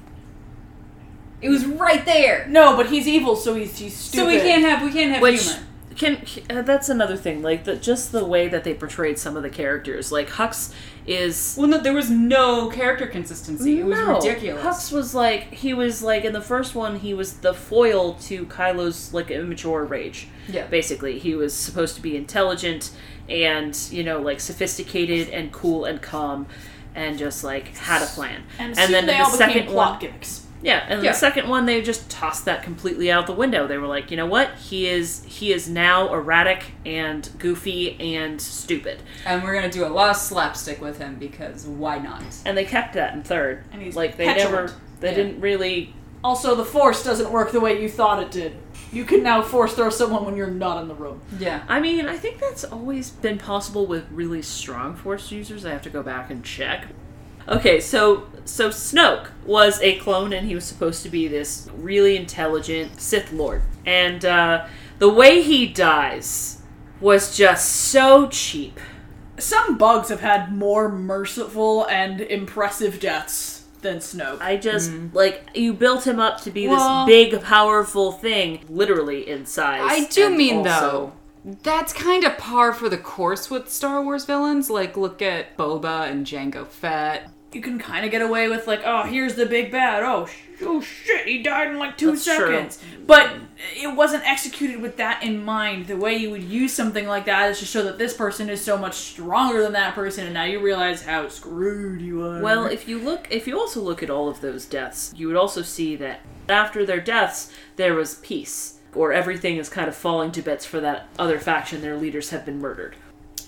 It was right there. No, but he's evil, so he's he's stupid. So we can't have we can't have Which humor. Can uh, that's another thing. Like the, just the way that they portrayed some of the characters. Like Hux is Well, no, there was no character consistency. It was No. ridiculous. Hux was like he was like in the first one he was the foil to Kylo's like immature rage. Yeah. Basically, he was supposed to be intelligent and you know like sophisticated and cool and calm and just like had a plan. And, then soon they the all became second plot one, gimmicks. Yeah, and Yeah. the second one they just tossed that completely out the window. They were like, you know what? He is he is now erratic and goofy and stupid. And we're gonna do a lot of slapstick with him because why not? And they kept that in third. And he's like they petulant. never they Yeah. didn't really Also, the force doesn't work the way you thought it did. You can now force throw someone when you're not in the room. Yeah. I mean, I think that's always been possible with really strong force users. I have to go back and check. Okay, so so Snoke was a clone, and he was supposed to be this really intelligent Sith Lord. And uh, the way he dies was just so cheap. Some bugs have had more merciful and impressive deaths than Snoke. I just like you built him up to be Well- this big, powerful thing, literally in size. I do and mean also- though, that's kind of par for the course with Star Wars villains. Like, look at Boba and Jango Fett. You can kind of get away with like, oh, here's the big bad. Oh, sh- oh shit, he died in like two That's true. seconds. But it wasn't executed with that in mind. The way you would use something like that is to show that this person is so much stronger than that person, and now you realize how screwed you are. Well, if you look, if you also look at all of those deaths, you would also see that after their deaths, there was peace, or everything is kind of falling to bits for that other faction. Their leaders have been murdered.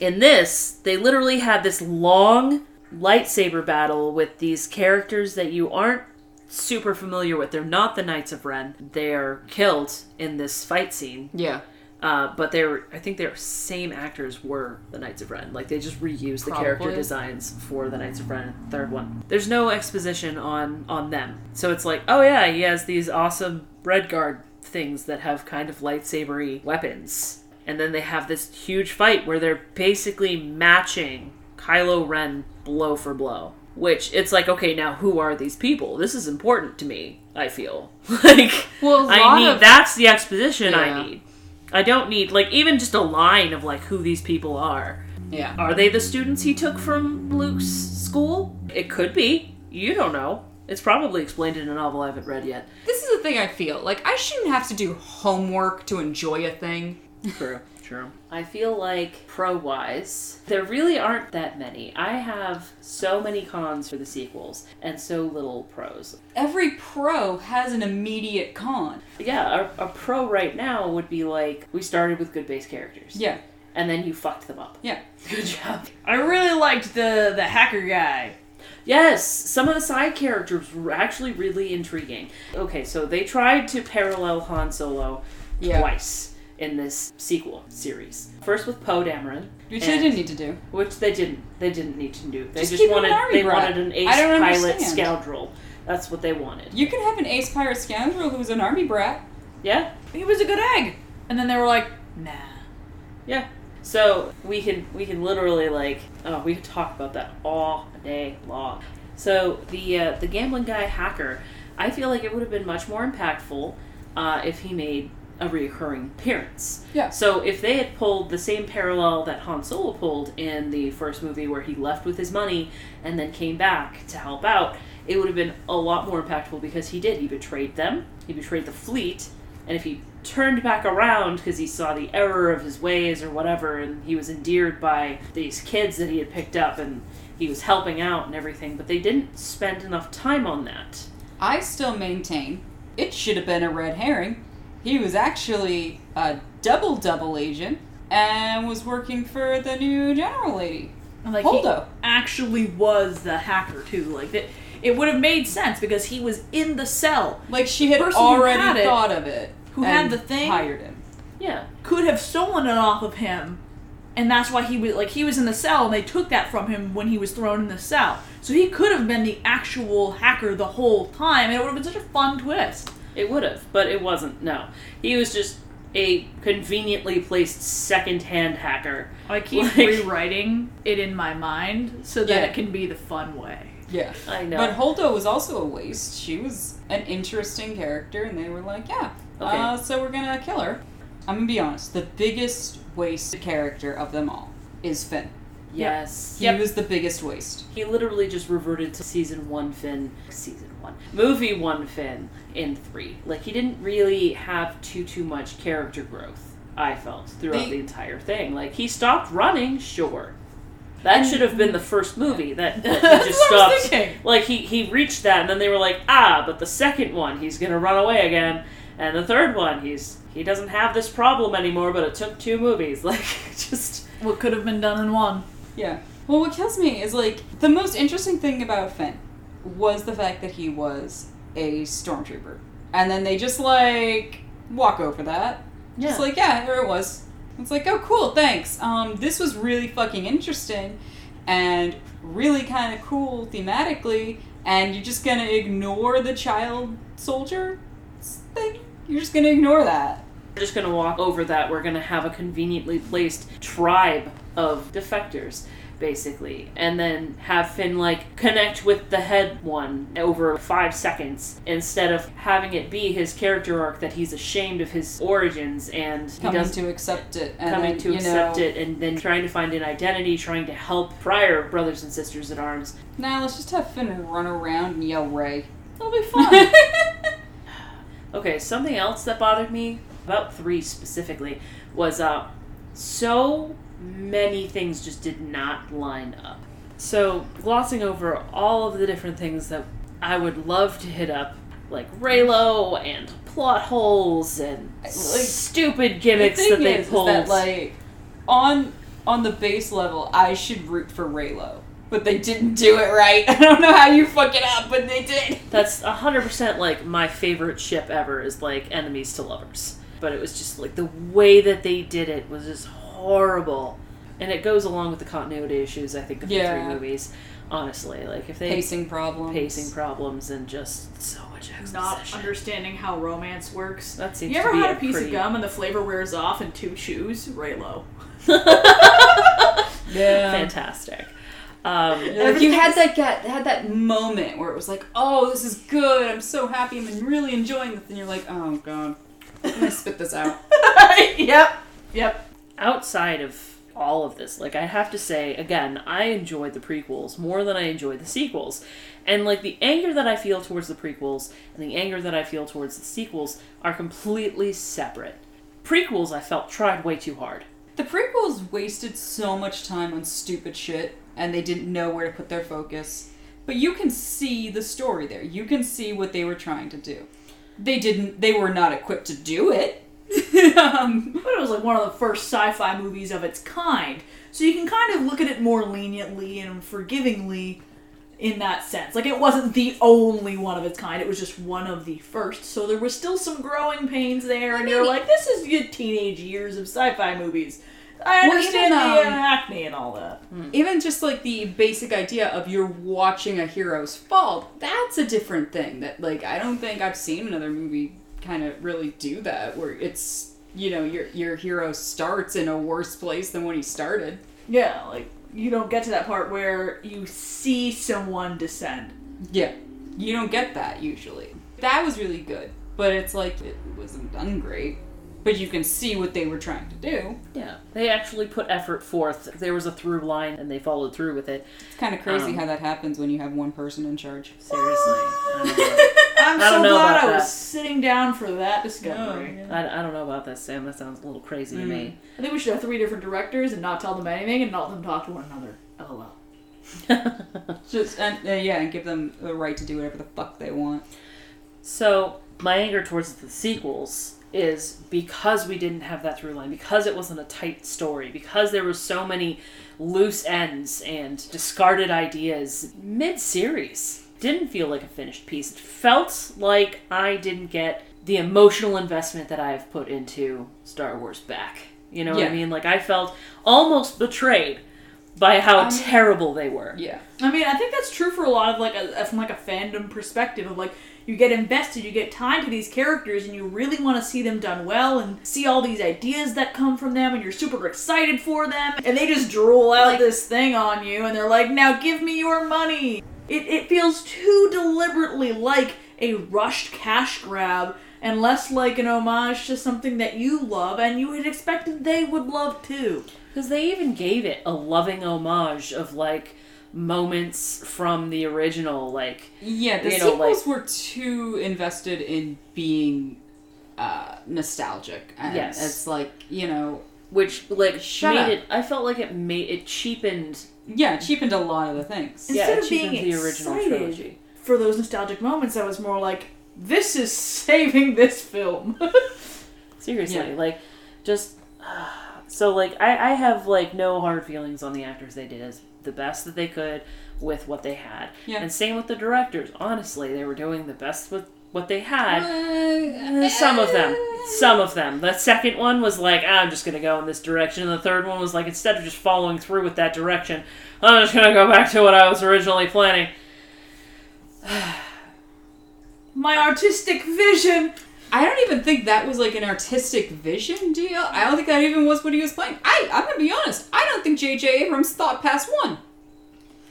In this, they literally had this long lightsaber battle with these characters that you aren't super familiar with. They're not the Knights of Ren. They're killed in this fight scene. Yeah. Uh, but they were, I think their same actors were the Knights of Ren. Like they just reused the character designs for the Knights of Ren third one. There's no exposition on on them, so it's like, oh yeah, he has these awesome red guard things that have kind of lightsabery weapons, and then they have this huge fight where they're basically matching Kylo Ren blow for blow. Which it's like, okay, now who are these people? This is important to me. I feel like Well, I need of- that's the exposition Yeah. I need. I don't need like even just a line of like who these people are. Yeah. Are they the students he took from Luke's school? It could be. You don't know. It's probably explained in a novel I haven't read yet. This is the thing I feel like I shouldn't have to do homework to enjoy a thing. True. True. I feel like pro wise, there really aren't that many. I have so many cons for the sequels and so little pros. Every pro has an immediate con. Yeah, a, a pro right now would be like we started with good base characters. Yeah. And then you fucked them up. Yeah. Good job. I really liked the the hacker guy. Yes, some of the side characters were actually really intriguing. Okay, so they tried to parallel Han Solo Yeah. twice in this sequel series. First with Poe Dameron, Which and- they didn't need to do. which they didn't. They didn't need to do. They Just just, wanted. They brat. wanted an ace pilot understand. scoundrel. That's what they wanted. You can have an ace pirate scoundrel who's an army brat. Yeah, He was a good egg. And then they were like, nah. yeah. So we can we can literally like oh we could talk about that all day long. So the uh, the gambling guy hacker, I feel like it would have been much more impactful uh, if he made a reoccurring appearance. Yeah. So if they had pulled the same parallel that Han Solo pulled in the first movie, where he left with his money and then came back to help out, it would have been a lot more impactful because he did. He betrayed them. He betrayed the fleet, and if he turned back around because he saw the error of his ways or whatever, and he was endeared by these kids that he had picked up, and he was helping out and everything, but they didn't spend enough time on that. I still maintain it should have been a red herring. He was actually a double double agent and was working for the new general lady. Like Holdo. he actually was the hacker too. Like that, it would have made sense because he was in the cell. Like she had already had it- thought of it. who had the thing- Hired him. Yeah. Could have stolen it off of him, and that's why he was like he was in the cell, and they took that from him when he was thrown in the cell. So he could have been the actual hacker the whole time, and it would have been such a fun twist. It would have, but it wasn't. No. He was just a conveniently placed second hand hacker. I keep Like- rewriting it in my mind so that Yeah. it can be the fun way. Yeah. I know. But Holdo was also a waste. She was an interesting character, and they were like, yeah, Okay. uh, so we're gonna kill her. I'm gonna be honest, the biggest waste character of them all is Finn. yes. He was the biggest waste. He literally just reverted to season one Finn, season one, movie one Finn in three. Like he didn't really have too too much character growth. I felt throughout They- the entire thing. Like he stopped running, sure. That should have been the first movie that, that he just what I was stopped. Like he he reached that, and then they were like, ah, but the second one he's gonna run away again, and the third one he's he doesn't have this problem anymore. But it took two movies. Like just What could have been done in one. Yeah. Well, what kills me is like the most interesting thing about Finn was the fact that he was a stormtrooper, and then they just like walk over that. yeah. Just like yeah, there it was. It's like oh cool, thanks. Um, this was really fucking interesting, and really kind of cool thematically. And you're just gonna ignore the child soldier thing. You're just gonna ignore that. We're just gonna walk over that. We're gonna have a conveniently placed tribe of defectors. Basically, and then have Finn like connect with the head one over five seconds instead of having it be his character arc that he's ashamed of his origins and he coming doesn't to accept it and coming then, to accept know, it and then trying to find an identity, trying to help prior brothers and sisters at arms. Now let's just have Finn run around and yell Rey. It'll be fun. Okay, something else that bothered me, about three specifically, was uh, so many things just did not line up. So, glossing over all of the different things that I would love to hit up, like Reylo and plot holes and Like, stupid The gimmicks thing that they is, is that like on on the base level, I should root for Reylo, but they didn't do it right. I don't know how you fuck it up, but they did. That's hundred percent like my favorite ship ever is like enemies to lovers. But it was just like the way that they did it was just horrible. And it goes along with the continuity issues, I think, of the three movies. Honestly. Like if they Pacing problems. pacing problems and just so much Not understanding how romance works. that seems You ever to be had a a piece pretty... of gum and the flavor wears off and two chews? Reylo. Yeah. Fantastic. Um, Yeah, like you had that get, had that moment where it was like, oh, this is good. I'm so happy. I'm really enjoying this. And you're like, oh god, I'm gonna spit this out. yep. Yep. Outside of all of this, like I have to say again, I enjoyed the prequels more than I enjoyed the sequels. And like the anger that I feel towards the prequels and the anger that I feel towards the sequels are completely separate. Prequels I felt tried way too hard. The prequels wasted so much time on stupid shit, and they didn't know where to put their focus. But you can see the story there. You can see what they were trying to do. They didn't. They were not equipped to do it. um, But it was like one of the first sci-fi movies of its kind, so you can kind of look at it more leniently and forgivingly in that sense. Like it wasn't the only one of its kind; it was just one of the first. So there was still some growing pains there, and you're like, "This is your teenage years of sci-fi movies." I Well, understand even, the um, uh, acne and all that. even just like the basic idea of you're watching a hero's fall. That's a different thing. That like I don't think I've seen another movie kind of really do that, where it's you know your your hero starts in a worse place than when he started. Yeah, like you don't get to that part where you see someone descend. Yeah. You don't get that usually. That was really good, but it's like it wasn't done great. But you can see what they were trying to do. Yeah. They actually put effort forth. There was a through line and they followed through with it. It's kind of crazy Um, how that happens when you have one person in charge. Seriously. I don't know. I'm I so don't know glad about I was that. sitting down for that discovery. I, I don't know about that, Sam. That sounds a little crazy to me. I think we should have three different directors and not tell them anything and not let them talk to one another. LOL. Just and uh, yeah, and give them the right to do whatever the fuck they want. So my anger towards the sequels is because we didn't have that through line, because it wasn't a tight story, because there were so many loose ends and discarded ideas mid-series. Didn't feel like a finished piece. It felt like I didn't get the emotional investment that I've put into Star Wars back. You know what I mean? Like I felt almost betrayed by how I mean- terrible they were. Yeah. I mean, I think that's true for a lot of like a from like a fandom perspective of like you get invested, you get tied to these characters, and you really want to see them done well and see all these ideas that come from them, and you're super excited for them, and they just drool out Like- this thing on you, and they're like, "Now give me your money." It it feels too deliberately like a rushed cash grab. And less like an homage to something that you love and you had expected they would love too. Because they even gave it a loving homage of like moments from the original, like Yeah, the You know, sequels were too invested in being uh, nostalgic. And Yes. It's like, you know, which like Shut made up. it. I felt like it made it cheapened. yeah, it cheapened a lot of the things. Instead yeah, it of being cheapened the original trilogy. for those nostalgic moments, I was more like, this is saving this film. Seriously, Yeah. like just so like I I have like no hard feelings on the actors. They did as the best that they could with what they had, Yeah. and same with the directors. Honestly, they were doing the best with what they had. Uh, Uh, Some of them. Some of them. The second one was like, "Ah, I'm just going to go in this direction. And the third one was like, instead of just following through with that direction, I'm just going to go back to what I was originally planning. My artistic vision. I don't even think that was like an artistic vision deal. I don't think that even was what he was playing. I, I'm gonna be honest. I don't think J.J. Abrams thought past one.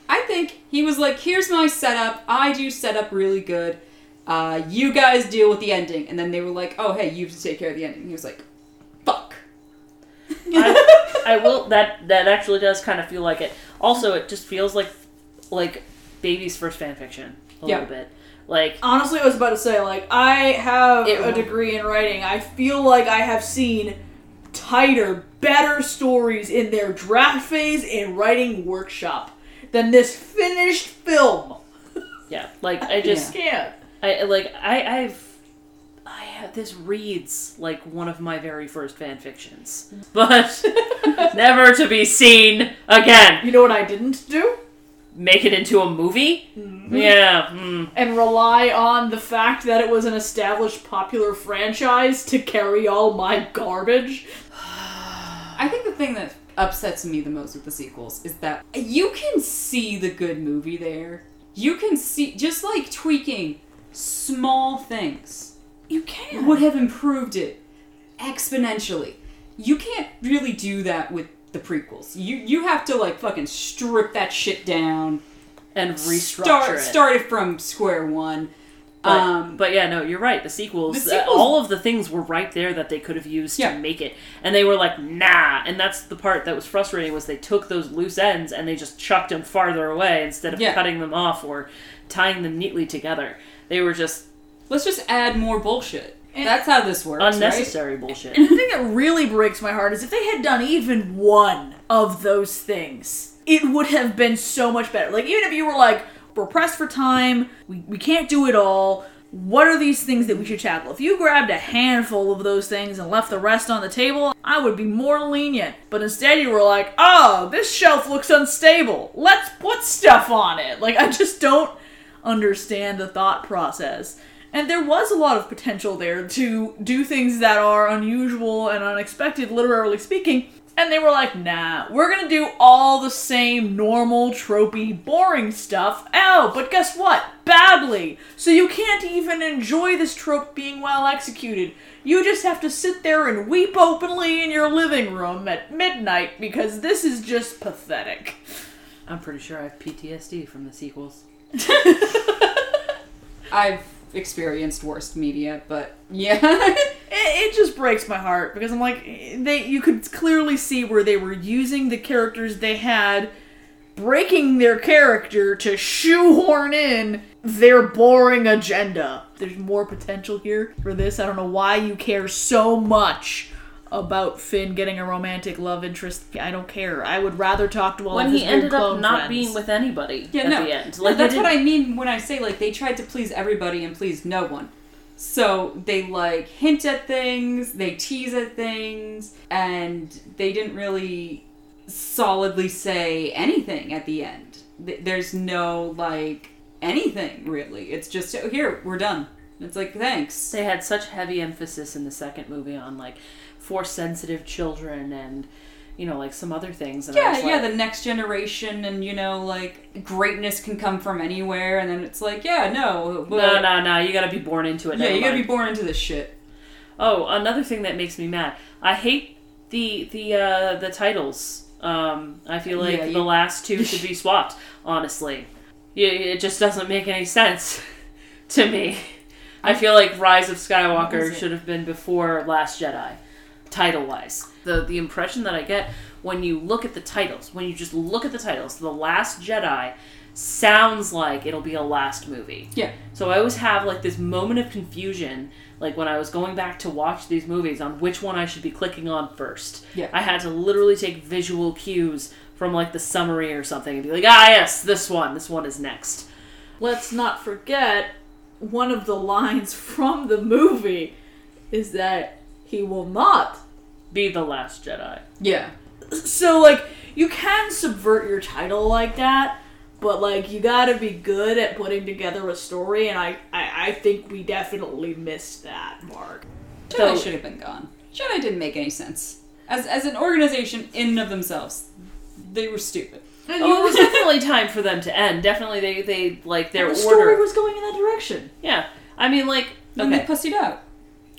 I think he was like, "Here's my setup. I do setup really good. Uh, you guys deal with the ending." And then they were like, "Oh, hey, you have to take care of the ending." He was like, "Fuck." I, I will. That that actually does kind of feel like it. Also, it just feels like like baby's first fan fiction a Yeah. little bit. Like Honestly, I was about to say, like, I have It- a degree in writing. I feel like I have seen tighter, better stories in their draft phase and writing workshop than this finished film. yeah, like I just Can't. I like I I've I have this reads like one of my very first fan fictions, but never to be seen again. You know what I didn't do? Make it into a movie? Yeah. mm. And rely on the fact that it was an established popular franchise to carry all my garbage. I think the thing that upsets me the most with the sequels is that you can see the good movie there. You can see just like tweaking small things You can. would have improved it exponentially. You can't really do that with the prequels. You you have to like fucking strip that shit down, And restructure start it. start it from square one. But, um, but yeah, no, you're right. The sequels, The uh, all of the things were right there that they could have used Yeah. to make it, and they were like, nah. And that's the part that was frustrating was they took those loose ends and they just chucked them farther away instead of Yeah. cutting them off or tying them neatly together. They were just let's just add more bullshit. And- That's how this works. right? unnecessary bullshit. And the thing that really breaks my heart is if they had done even one of those things, it would have been so much better. Like, even if you were like, we're pressed for time, we, we can't do it all, what are these things that we should tackle? If you grabbed a handful of those things and left the rest on the table, I would be more lenient. But instead, you were like, oh, this shelf looks unstable. Let's put stuff on it. Like, I just don't understand the thought process. And there was a lot of potential there to do things that are unusual and unexpected, literally speaking. And they were like, nah, we're gonna do all the same normal, tropey, boring stuff. Oh, but guess what? Badly. So you can't even enjoy this trope being well executed. You just have to sit there and weep openly in your living room at midnight because this is just pathetic. I'm pretty sure I have PTSD from the sequels. I've experienced worst media, but yeah. it, it just breaks my heart because I'm like they you could clearly see where they were using the characters they had breaking their character to shoehorn in their boring agenda. There's more potential here for this. I don't know why you care so much about Finn getting a romantic love interest. I don't care. I would rather talk to all when of his he weird ended up not friends. being with anybody Yeah, at no. the end. Like they that's what I mean when I say like they tried to please everybody and please no one. So they like hint at things, they tease at things, and they didn't really solidly say anything at the end. There's no like anything really. It's just "Oh, here we're done. It's like thanks. They had such heavy emphasis in the second movie on like force sensitive children and you know like some other things. And Yeah, was yeah, the next generation, and you know, like greatness can come from anywhere, and then it's like, yeah, no, no, no, no. You got to be born into it. yeah, you gotta be born into this shit. Oh, another thing that makes me mad. I hate the the uh, the titles. Um, I feel like Yeah, you- the last two should be swapped. Honestly, it just doesn't make any sense to me. I feel like Rise of Skywalker should have been before Last Jedi, title wise. The the impression that I get when you look at the titles, when you just look at the titles, The Last Jedi sounds like it'll be a last movie. Yeah. So I always have like this moment of confusion, like when I was going back to watch these movies on which one I should be clicking on first. Yeah. I had to literally take visual cues from like the summary or something and be like, ah, yes, this one, this one is next. let's not forget one of the lines from the movie is that he will not Be the Last Jedi. Yeah. so like you can subvert your title like that but like you gotta be good at putting together a story and i i, I think we definitely missed that mark Jedi So- should have been gone. Jedi didn't make any sense. As, as an organization in and of themselves, they were stupid. and Oh, it was definitely time for them to end. Definitely, they they like their the order. story was going in that direction yeah, I mean, like Then they okay, pussied out.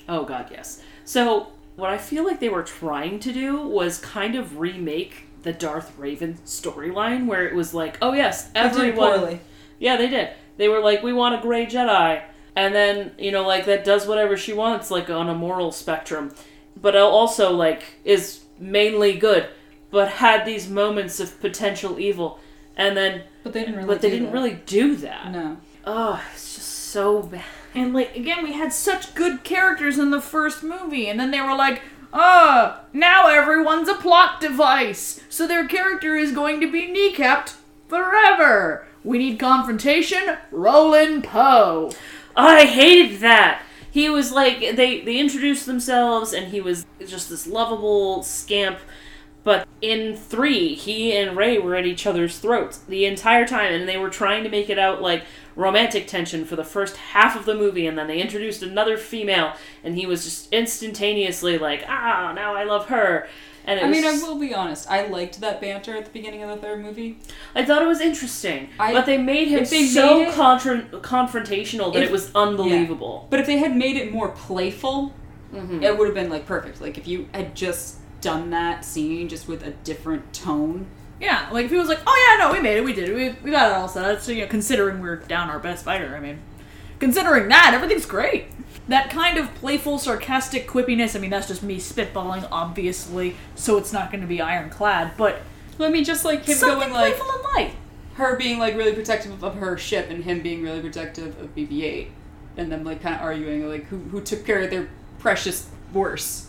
Oh god, yes. So what I feel like they were trying to do was kind of remake the Darth Revan storyline, where it was like, oh yes, everyone. Yeah, they did. They were like, we want a gray Jedi, and then you know, like that does whatever she wants, like on a moral spectrum, but also like is mainly good, but had these moments of potential evil, and then But they didn't really. but they do didn't that. really do that. No. Oh, it's just so bad. And like again, we had such good characters in the first movie, and then they were like, "Ah, now everyone's a plot device, so their character is going to be kneecapped forever." We need confrontation. Roland Poe. I hated that. He was like they they introduced themselves and he was just this lovable scamp. But in three, he and Rey were at each other's throats the entire time, and they were trying to make it out like romantic tension for the first half of the movie, and then they introduced another female, and he was just instantaneously like, ah, now I love her. And it I mean, I will be honest. I liked that banter at the beginning of the third movie. I thought it was interesting, I- but they made him they so made it- contra- confrontational that If- it was unbelievable. But if they had made it more playful, Mhm. it would have been like perfect. Like if you had just done that scene just with a different tone. Yeah, like if he was like, "Oh yeah, no, we made it, we did it, we, we got it all set." up." So you know, considering we're down our best fighter, I mean, considering that, everything's great. That kind of playful, sarcastic quippiness. I mean, that's just me spitballing, obviously, so it's not going to be ironclad. But I mean, just like him something going like playful and light. her being like really protective of her ship and him being really protective of BB-8, and them like kind of arguing like who who took care of their precious horse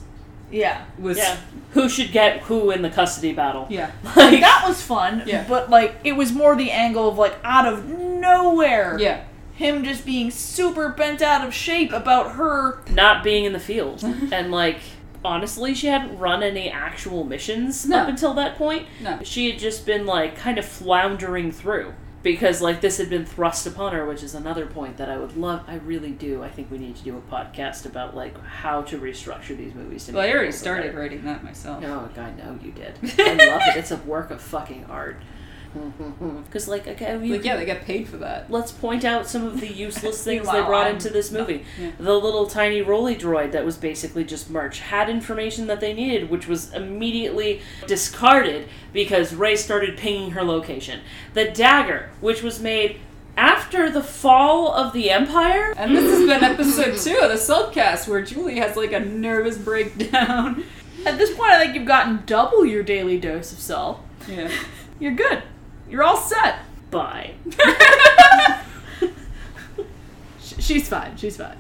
Yeah, was Yeah. Who should get who in the custody battle? yeah. like that was fun. Yeah. but like it was more the angle of like out of nowhere, Yeah. him just being super bent out of shape about her. Not being in the field. and like honestly, she hadn't run any actual missions No. up until that point. No. She had just been like kind of floundering through. Because like this had been thrust upon her, which is another point that I would love. I really do. I think we need to do a podcast about like how to restructure these movies. To Well, I already started better. writing that myself. Oh God, no, you did. I love it. It's a work of fucking art. Because like, okay, you Like yeah, they got paid for that. let's point out some of the useless things they brought I'm- into this movie. Yeah. The little tiny roly droid that was basically just merch had information that they needed, which was immediately discarded because Rey started pinging her location. The dagger, which was made after the fall of the Empire. And this has been episode two of the Subcast where Julie has like a nervous breakdown. At this point, I think you've gotten double your daily dose of salt. Yeah. You're good. You're all set. Bye. She's fine. She's fine.